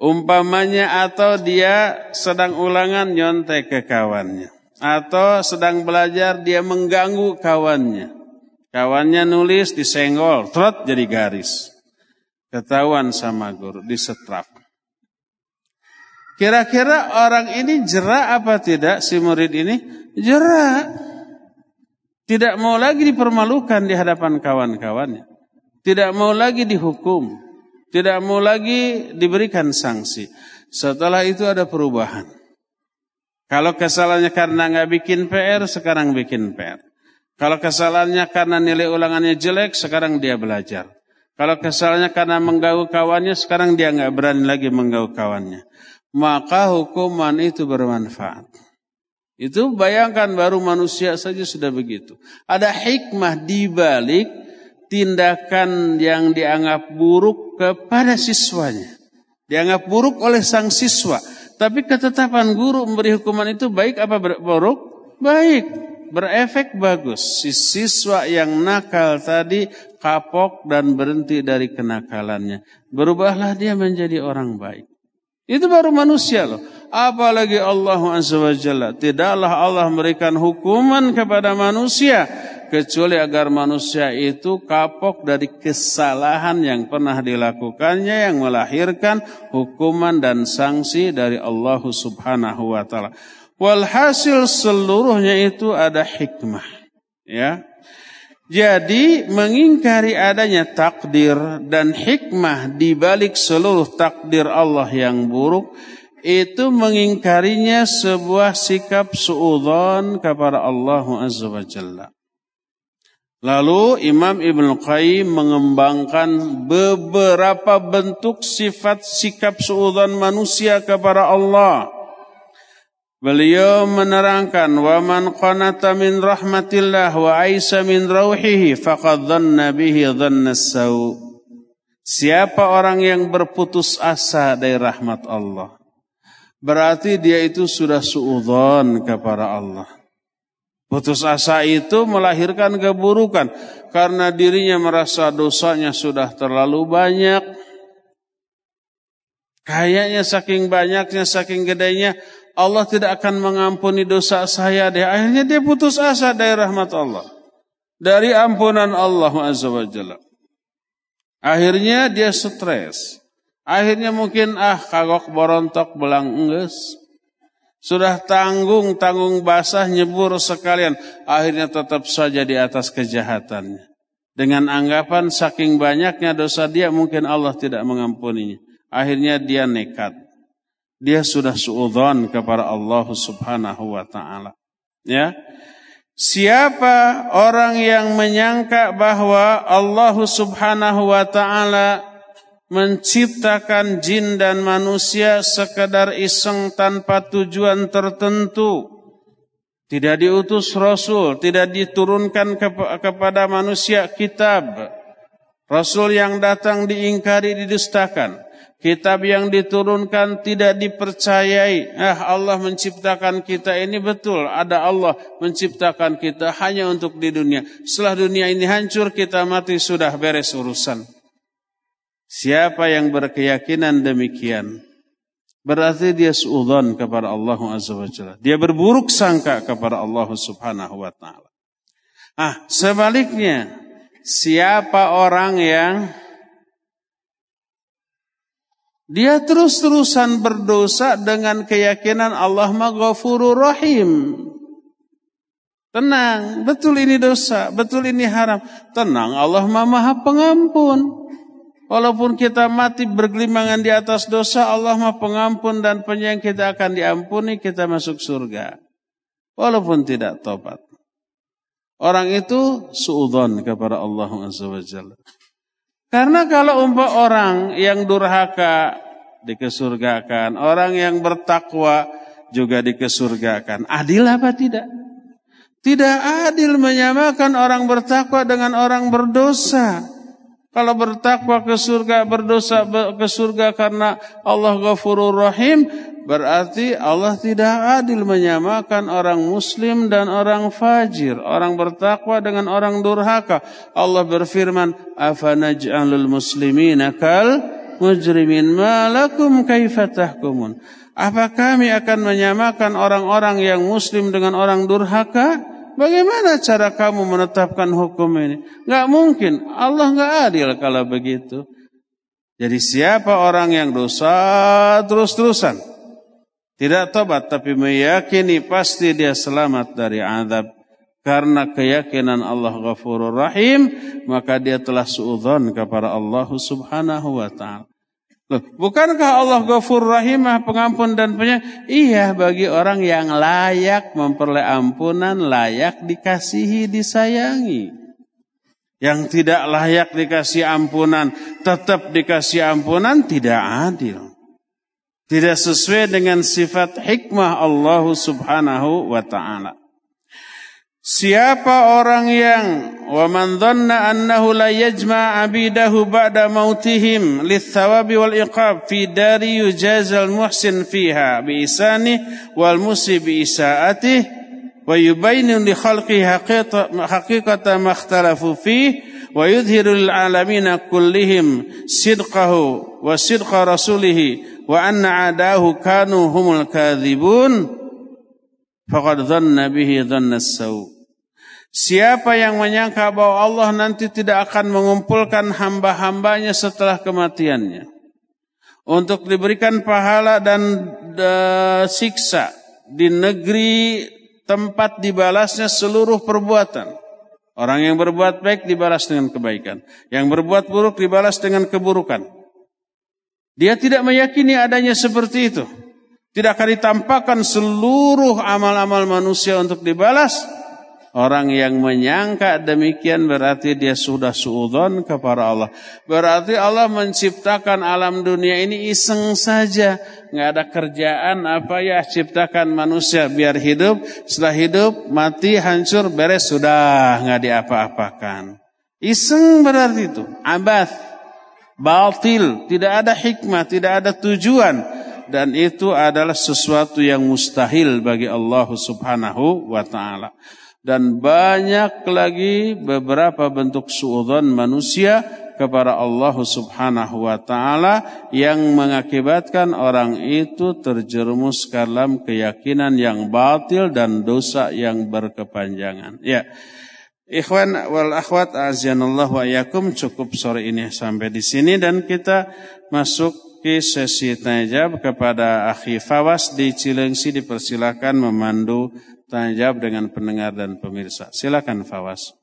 Umpamanya atau dia sedang ulangan nyontek ke kawannya. Atau sedang belajar dia mengganggu kawannya. Kawannya nulis disenggol, trot jadi garis. Ketahuan sama guru, disetrap. Kira-kira orang ini jerak apa tidak si murid ini? Jerak. Tidak mau lagi dipermalukan di hadapan kawan-kawannya. Tidak mau lagi dihukum. Tidak mau lagi diberikan sanksi. Setelah itu ada perubahan. Kalau kesalahannya karena nggak bikin PR, sekarang bikin PR. Kalau kesalahannya karena nilai ulangannya jelek, sekarang dia belajar. Kalau kesalnya karena mengganggu kawannya, sekarang dia nggak berani lagi mengganggu kawannya. Maka hukuman itu bermanfaat. Itu bayangkan baru manusia saja sudah begitu. Ada hikmah di balik tindakan yang dianggap buruk kepada siswanya. Dianggap buruk oleh sang siswa. Tapi ketetapan guru memberi hukuman itu baik apa buruk? Baik berefek bagus. Si siswa yang nakal tadi kapok dan berhenti dari kenakalannya. Berubahlah dia menjadi orang baik. Itu baru manusia loh. Apalagi Allah Azza Tidaklah Allah memberikan hukuman kepada manusia. Kecuali agar manusia itu kapok dari kesalahan yang pernah dilakukannya. Yang melahirkan hukuman dan sanksi dari Allah subhanahu wa. Walhasil seluruhnya itu ada hikmah. Ya. Jadi mengingkari adanya takdir dan hikmah di balik seluruh takdir Allah yang buruk itu mengingkarinya sebuah sikap suudzon kepada Allah Azza wa Jalla. Lalu Imam Ibn Qayyim mengembangkan beberapa bentuk sifat sikap suudzon manusia kepada Allah. Beliau menerangkan wa man qanata min rahmatillah wa aisa min rauhihi faqad dhanna bihi dhanna sau. Siapa orang yang berputus asa dari rahmat Allah? Berarti dia itu sudah suudzon kepada Allah. Putus asa itu melahirkan keburukan karena dirinya merasa dosanya sudah terlalu banyak. Kayaknya saking banyaknya, saking gedenya, Allah tidak akan mengampuni dosa saya deh. Akhirnya dia putus asa dari rahmat Allah. Dari ampunan Allah Azza. Akhirnya dia stres. Akhirnya mungkin ah kagok borontok belang enggeus. Sudah tanggung, tanggung basah, nyebur sekalian. Akhirnya tetap saja di atas kejahatannya. Dengan anggapan saking banyaknya dosa dia mungkin Allah tidak mengampuninya. Akhirnya dia nekat. Dia sudah suudzon kepada Allah subhanahu wa ta'ala. Ya. Siapa orang yang menyangka bahwa Allah subhanahu wa ta'ala menciptakan jin dan manusia sekedar iseng tanpa tujuan tertentu. Tidak diutus Rasul, tidak diturunkan kepada manusia kitab. Rasul yang datang diingkari, didustakan. Kitab yang diturunkan tidak dipercayai. Ah, Allah menciptakan kita ini betul. Ada Allah menciptakan kita hanya untuk di dunia. Setelah dunia ini hancur, kita mati sudah beres urusan. Siapa yang berkeyakinan demikian, berarti dia suudzon kepada Allah Azza wa. Dia berburuk sangka kepada Allah Subhanahu wa taala. Ah, sebaliknya, siapa orang yang dia terus-terusan berdosa dengan keyakinan Allah Maghfurur Rahim. Tenang, betul ini dosa, betul ini haram. Tenang, Allah Maha Pengampun. Walaupun kita mati bergelimangan di atas dosa, Allah Maha Pengampun dan penyayang kita akan diampuni, kita masuk surga. Walaupun tidak tobat. Orang itu suudon kepada Allah Azza wa. Karena kalau umpah orang yang durhaka dikesurgakan, orang yang bertakwa juga dikesurgakan. Adil apa tidak? Tidak adil menyamakan orang bertakwa dengan orang berdosa. Kalau bertakwa ke surga, berdosa ke surga karena Allah ghafurur rahim, berarti Allah tidak adil menyamakan orang muslim dan orang fajir, orang bertakwa dengan orang durhaka. Allah berfirman, "Afanaj'alul muslimina kal mujrimin ma lakum kaifa tahkumun?" Apa kami akan menyamakan orang-orang yang muslim dengan orang durhaka? Bagaimana cara kamu menetapkan hukum ini? Gak mungkin. Allah gak adil kalau begitu. Jadi siapa orang yang dosa terus-terusan. Tidak tobat tapi meyakini pasti dia selamat dari azab. Karena keyakinan Allah ghafurur rahim. Maka dia telah suudhan kepada Allah subhanahu wa ta'ala. Loh, bukankah Allah Ghafur Rahimah pengampun dan penyayang? Iya bagi orang yang layak memperoleh ampunan, layak dikasihi, disayangi. Yang tidak layak dikasih ampunan, tetap dikasih ampunan, tidak adil. Tidak sesuai dengan sifat hikmah Allah subhanahu wa ta'ala. Siapa orang yang wa man dhanna annahu la yajma' abidahu ba'da mautihim lithawabi wal iqab fi dari yujazal muhsin fiha bi isani wal musi bi isaatih wa yubayinu li khalqi haqiqata ma ikhtalafu fi wa yudhiru lil alamina kullihim sidqahu wa sidqa rasulih wa anna adahu kanu humul kadhibun faqad dhanna bihi dhanna as-sawu Siapa yang menyangka bahwa Allah nanti tidak akan mengumpulkan hamba-hambanya setelah kematiannya. Untuk diberikan pahala dan uh, siksa di negeri tempat dibalasnya seluruh perbuatan. Orang yang berbuat baik dibalas dengan kebaikan. Yang berbuat buruk dibalas dengan keburukan. Dia tidak meyakini adanya seperti itu. Tidak akan ditampakkan seluruh amal-amal manusia untuk dibalas Orang yang menyangka demikian berarti dia sudah suudon kepada Allah. Berarti Allah menciptakan alam dunia ini iseng saja. Nggak ada kerjaan apa ya ciptakan manusia biar hidup. Setelah hidup mati hancur beres sudah nggak diapa-apakan. Iseng berarti itu. Abad. Baltil. Tidak ada hikmah. Tidak ada tujuan. Dan itu adalah sesuatu yang mustahil bagi Allah subhanahu wa ta'ala. Dan banyak lagi beberapa bentuk suudhan manusia kepada Allah Subhanahu wa taala yang mengakibatkan orang itu terjerumus dalam keyakinan yang batil dan dosa yang berkepanjangan. Ya. Ikhwan wal akhwat azanallahu wa yakum cukup sore ini sampai di sini dan kita masuk ke sesi tanya jawab kepada Akhi Fawas di Cilengsi dipersilakan memandu tanya jawab dengan pendengar dan pemirsa. Silakan Fawas.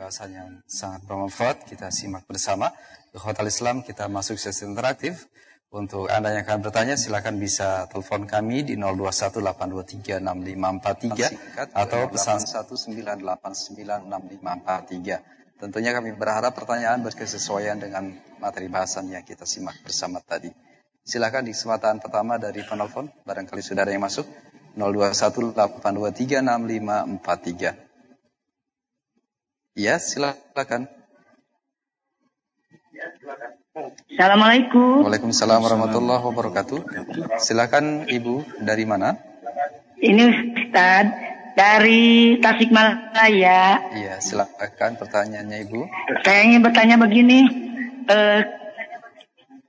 bahasan yang sangat bermanfaat. Kita simak bersama. Ikhwatal Islam, kita masuk sesi interaktif. Untuk Anda yang akan bertanya, silakan bisa telepon kami di 0218236543 atau pesan 19896543. Tentunya kami berharap pertanyaan berkesesuaian dengan materi bahasan yang kita simak bersama tadi. Silakan di kesempatan pertama dari penelpon, barangkali sudah ada yang masuk. 0218236543. Ya, silakan. Assalamualaikum. Waalaikumsalam warahmatullahi wabarakatuh. Silakan Ibu dari mana? Ini Ustaz dari Tasikmalaya. Iya, silakan pertanyaannya Ibu. Saya ingin bertanya begini, eh,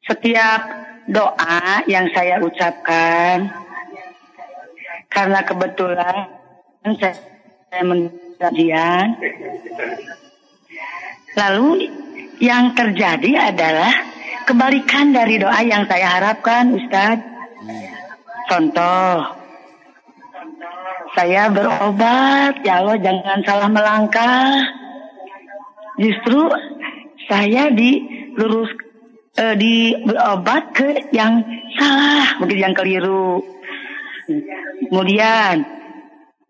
setiap doa yang saya ucapkan karena kebetulan saya, saya kajian. Lalu yang terjadi adalah kebalikan dari doa yang saya harapkan, Ustadz. Contoh, saya berobat, ya Allah jangan salah melangkah. Justru saya dilurus eh, di berobat ke yang salah, begitu yang keliru. Kemudian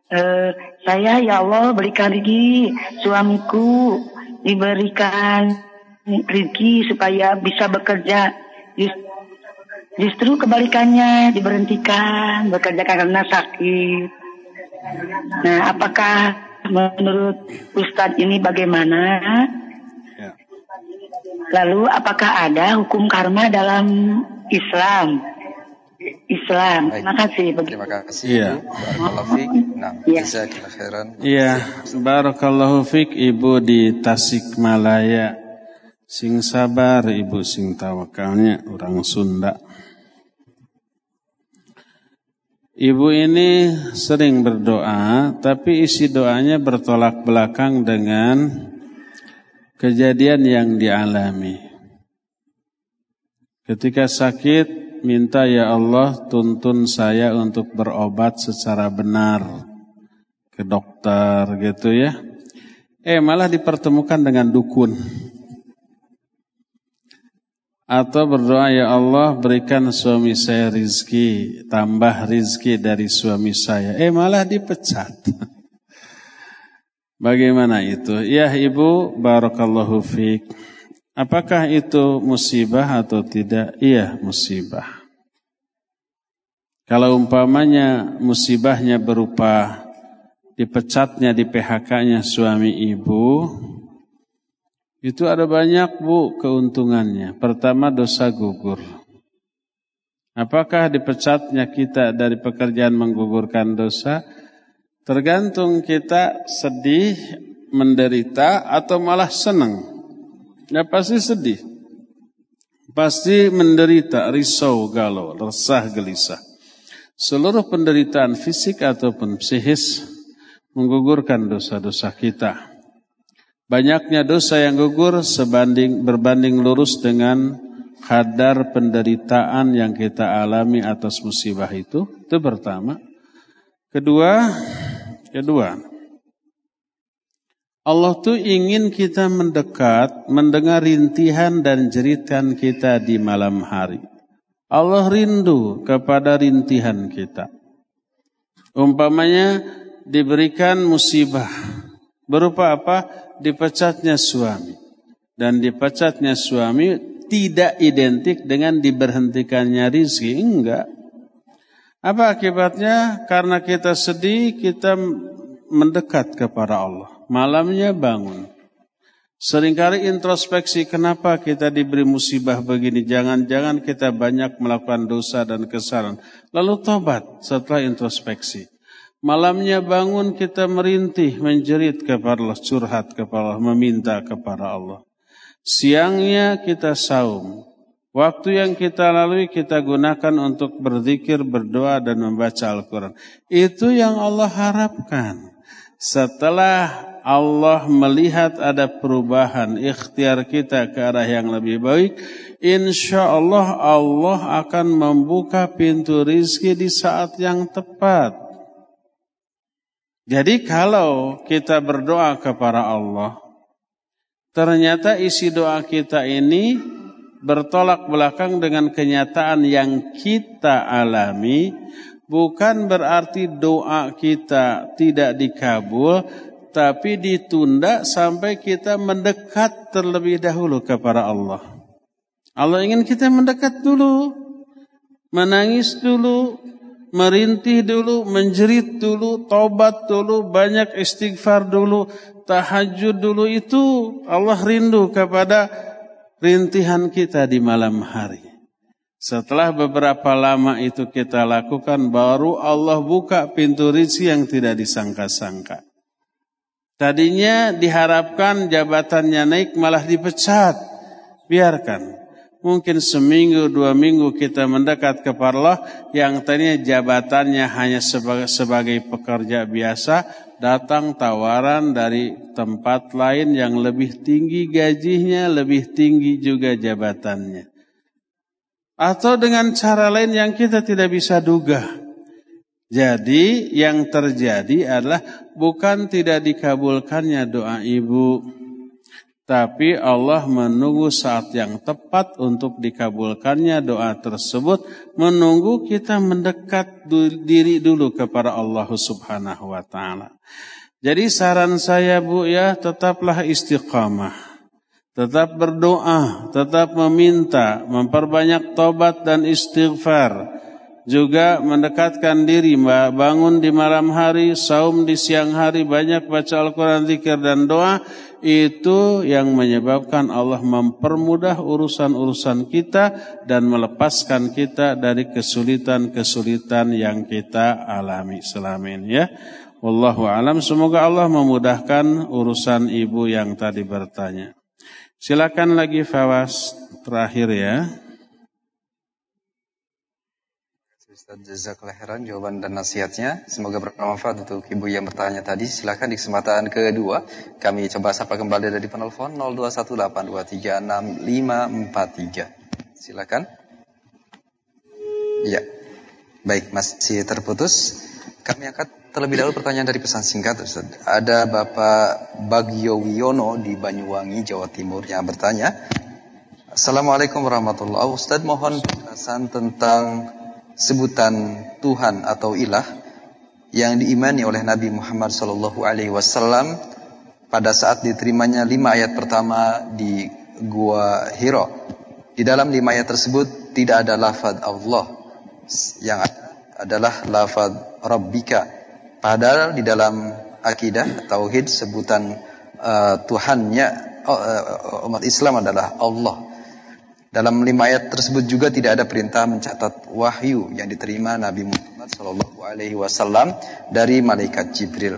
eh, saya ya Allah berikan rezeki suamiku diberikan rezeki supaya bisa bekerja. Just, justru kebalikannya diberhentikan bekerja karena sakit. Nah, apakah menurut Ustadz ini bagaimana? Ya. Lalu apakah ada hukum karma dalam Islam? Islam. Terima kasih. Terima kasih. Iya. Barakallahu fiik. Nah, ya. khairan. Iya, barakallahu fiik Ibu di Tasikmalaya. Sing sabar Ibu sing tawakalnya orang Sunda. Ibu ini sering berdoa, tapi isi doanya bertolak belakang dengan kejadian yang dialami. Ketika sakit, minta ya Allah tuntun saya untuk berobat secara benar ke dokter gitu ya. Eh malah dipertemukan dengan dukun. Atau berdoa ya Allah berikan suami saya rizki, tambah rizki dari suami saya. Eh malah dipecat. Bagaimana itu? Ya ibu, barakallahu fiqh. Apakah itu musibah atau tidak? Iya, musibah. Kalau umpamanya musibahnya berupa dipecatnya di PHK-nya suami ibu, itu ada banyak bu keuntungannya. Pertama dosa gugur. Apakah dipecatnya kita dari pekerjaan menggugurkan dosa? Tergantung kita sedih, menderita, atau malah senang. Ya pasti sedih. Pasti menderita, risau, galau, resah, gelisah. Seluruh penderitaan fisik ataupun psikis menggugurkan dosa-dosa kita. Banyaknya dosa yang gugur sebanding berbanding lurus dengan kadar penderitaan yang kita alami atas musibah itu. Itu pertama. Kedua, kedua, Allah tuh ingin kita mendekat, mendengar rintihan dan jeritan kita di malam hari. Allah rindu kepada rintihan kita. Umpamanya diberikan musibah. Berupa apa? Dipecatnya suami. Dan dipecatnya suami tidak identik dengan diberhentikannya rizki. Enggak. Apa akibatnya? Karena kita sedih, kita mendekat kepada Allah. Malamnya bangun. Seringkali introspeksi kenapa kita diberi musibah begini. Jangan-jangan kita banyak melakukan dosa dan kesalahan. Lalu tobat setelah introspeksi. Malamnya bangun kita merintih, menjerit kepada Allah, curhat kepada Allah, meminta kepada Allah. Siangnya kita saum. Waktu yang kita lalui kita gunakan untuk berzikir, berdoa dan membaca Al-Quran. Itu yang Allah harapkan. Setelah Allah melihat ada perubahan ikhtiar kita ke arah yang lebih baik, insya Allah Allah akan membuka pintu rizki di saat yang tepat. Jadi kalau kita berdoa kepada Allah, ternyata isi doa kita ini bertolak belakang dengan kenyataan yang kita alami, bukan berarti doa kita tidak dikabul, tapi ditunda sampai kita mendekat terlebih dahulu kepada Allah. Allah ingin kita mendekat dulu, menangis dulu, merintih dulu, menjerit dulu, tobat dulu, banyak istighfar dulu, tahajud dulu itu Allah rindu kepada rintihan kita di malam hari. Setelah beberapa lama itu kita lakukan, baru Allah buka pintu rizki yang tidak disangka-sangka. Tadinya diharapkan jabatannya naik malah dipecat. Biarkan. Mungkin seminggu dua minggu kita mendekat kepada Allah yang tadinya jabatannya hanya sebagai, sebagai pekerja biasa datang tawaran dari tempat lain yang lebih tinggi gajinya, lebih tinggi juga jabatannya. Atau dengan cara lain yang kita tidak bisa duga. Jadi yang terjadi adalah bukan tidak dikabulkannya doa ibu, tapi Allah menunggu saat yang tepat untuk dikabulkannya doa tersebut, menunggu kita mendekat diri dulu kepada Allah Subhanahu wa taala. Jadi saran saya Bu ya, tetaplah istiqamah. Tetap berdoa, tetap meminta, memperbanyak tobat dan istighfar juga mendekatkan diri bangun di malam hari, saum di siang hari, banyak baca Al-Quran, zikir dan doa, itu yang menyebabkan Allah mempermudah urusan-urusan kita dan melepaskan kita dari kesulitan-kesulitan yang kita alami selama ini ya. Wallahu alam, semoga Allah memudahkan urusan ibu yang tadi bertanya. Silakan lagi Fawas terakhir ya. Jazakallah khairan jawaban dan nasihatnya. Semoga bermanfaat untuk ibu yang bertanya tadi. Silahkan di kesempatan kedua kami coba sapa kembali dari penelpon 0218236543. Silakan. Ya. Baik, masih terputus. Kami angkat terlebih dahulu pertanyaan dari pesan singkat Ustaz. Ada Bapak Bagio Wiono di Banyuwangi, Jawa Timur yang bertanya, Assalamualaikum warahmatullahi wabarakatuh. Ustaz mohon penjelasan tentang sebutan Tuhan atau ilah yang diimani oleh Nabi Muhammad sallallahu alaihi wasallam pada saat diterimanya lima ayat pertama di Gua Hiro. Di dalam lima ayat tersebut tidak ada lafaz Allah yang ada adalah lafaz Rabbika. Padahal di dalam akidah tauhid sebutan uh, Tuhannya uh, umat Islam adalah Allah. Dalam lima ayat tersebut juga tidak ada perintah mencatat wahyu yang diterima Nabi Muhammad Shallallahu Alaihi Wasallam dari malaikat Jibril.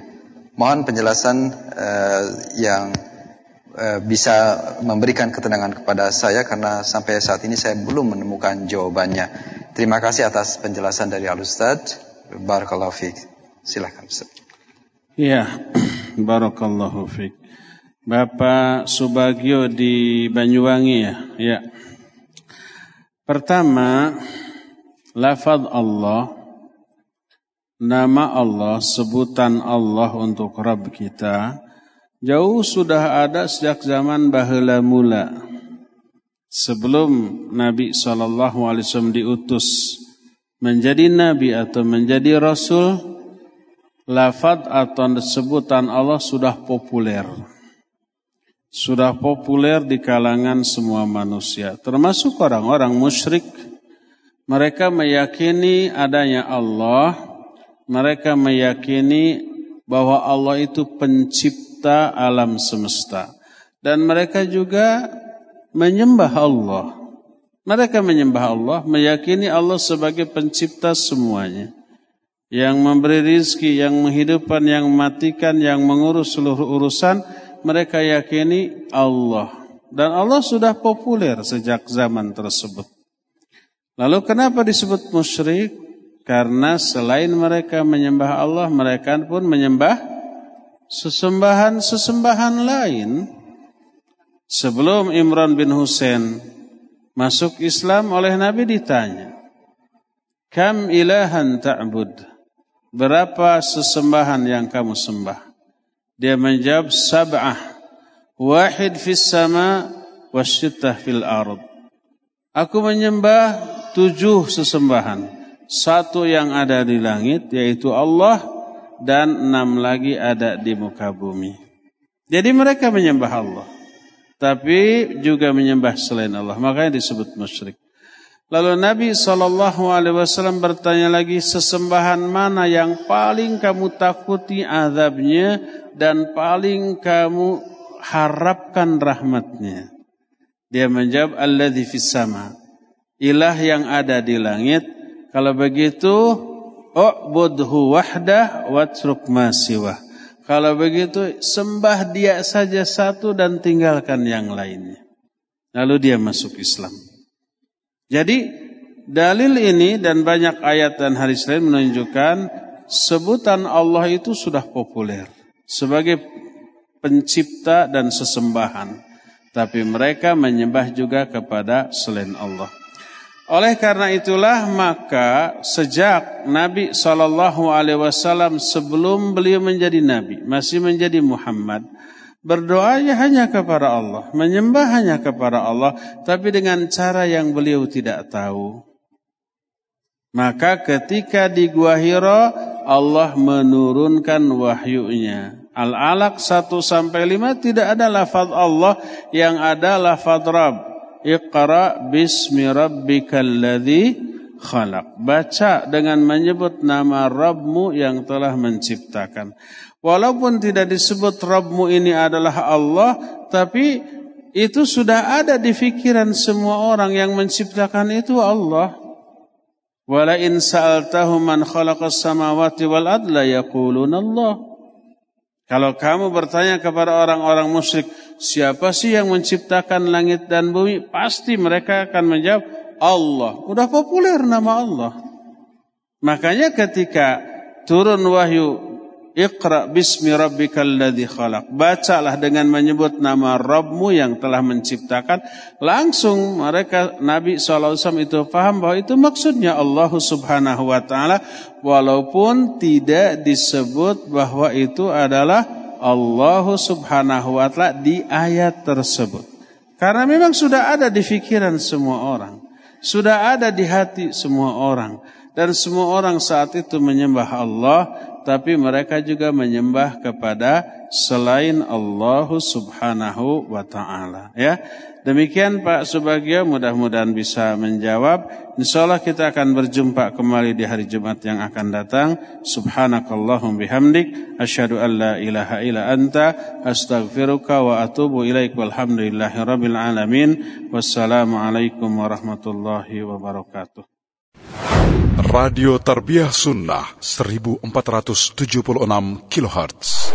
Mohon penjelasan uh, yang uh, bisa memberikan ketenangan kepada saya karena sampai saat ini saya belum menemukan jawabannya. Terima kasih atas penjelasan dari Al Ustaz. Barakallahu Ustaz. Ya, barakallahu fiik. Bapak Subagio di Banyuwangi ya. Ya. Pertama, lafaz Allah, nama Allah, sebutan Allah untuk Rabb kita, jauh sudah ada sejak zaman bahula mula. Sebelum Nabi SAW diutus menjadi Nabi atau menjadi Rasul, lafaz atau sebutan Allah sudah populer sudah populer di kalangan semua manusia, termasuk orang-orang musyrik. Mereka meyakini adanya Allah, mereka meyakini bahwa Allah itu pencipta alam semesta. dan mereka juga menyembah Allah. Mereka menyembah Allah, meyakini Allah sebagai pencipta semuanya. Yang memberi rizki, yang menghidupkan, yang mematikan, yang mengurus seluruh urusan, mereka yakini Allah. Dan Allah sudah populer sejak zaman tersebut. Lalu kenapa disebut musyrik? Karena selain mereka menyembah Allah, mereka pun menyembah sesembahan-sesembahan lain. Sebelum Imran bin Husain masuk Islam oleh Nabi ditanya, Kam ilahan ta'bud? Berapa sesembahan yang kamu sembah? Dia menjawab sab'ah. Wahid fis sama wasyitah fil ard. Aku menyembah tujuh sesembahan. Satu yang ada di langit yaitu Allah dan enam lagi ada di muka bumi. Jadi mereka menyembah Allah tapi juga menyembah selain Allah. Makanya disebut musyrik. Lalu Nabi SAW bertanya lagi, sesembahan mana yang paling kamu takuti azabnya dan paling kamu harapkan rahmatnya? Dia menjawab, Alladhi fis sama. Ilah yang ada di langit. Kalau begitu, U'budhu wahdah watruk ma siwah. Kalau begitu sembah dia saja satu dan tinggalkan yang lainnya. Lalu dia masuk Islam. Jadi dalil ini dan banyak ayat dan hadis lain menunjukkan sebutan Allah itu sudah populer sebagai pencipta dan sesembahan. Tapi mereka menyembah juga kepada selain Allah. Oleh karena itulah maka sejak Nabi Shallallahu Alaihi Wasallam sebelum beliau menjadi Nabi masih menjadi Muhammad berdoanya hanya kepada Allah, menyembah hanya kepada Allah, tapi dengan cara yang beliau tidak tahu. Maka ketika di Gua Hiro Allah menurunkan wahyunya. Al-Alaq 1 sampai 5 tidak ada lafaz Allah yang ada lafaz Rabb. Iqra bismi rabbikal ladzi khalaq. Baca dengan menyebut nama Rabbmu yang telah menciptakan. Walaupun tidak disebut Rabbmu ini adalah Allah, tapi itu sudah ada di pikiran semua orang yang menciptakan itu Allah. Wala in sa'altahu man khalaqas samawati wal adla yaquluna Allah. Kalau kamu bertanya kepada orang-orang musyrik, siapa sih yang menciptakan langit dan bumi? Pasti mereka akan menjawab, Allah. Udah populer nama Allah. Makanya ketika turun wahyu Iqra bismi rabbikal ladzi khalaq. Bacalah dengan menyebut nama Rabbmu yang telah menciptakan. Langsung mereka Nabi SAW itu paham bahwa itu maksudnya Allah subhanahu wa ta'ala. Walaupun tidak disebut bahwa itu adalah Allah subhanahu wa ta'ala di ayat tersebut. Karena memang sudah ada di pikiran semua orang. Sudah ada di hati semua orang. Dan semua orang saat itu menyembah Allah tapi mereka juga menyembah kepada selain Allah Subhanahu wa taala ya. Demikian Pak Subagio mudah-mudahan bisa menjawab. Insyaallah kita akan berjumpa kembali di hari Jumat yang akan datang. Subhanakallahum bihamdik asyhadu an la ilaha illa anta astaghfiruka wa atubu ilaik walhamdulillahi rabbil alamin. Wassalamualaikum warahmatullahi wabarakatuh. Radio Tarbiyah Sunnah 1476 kHz.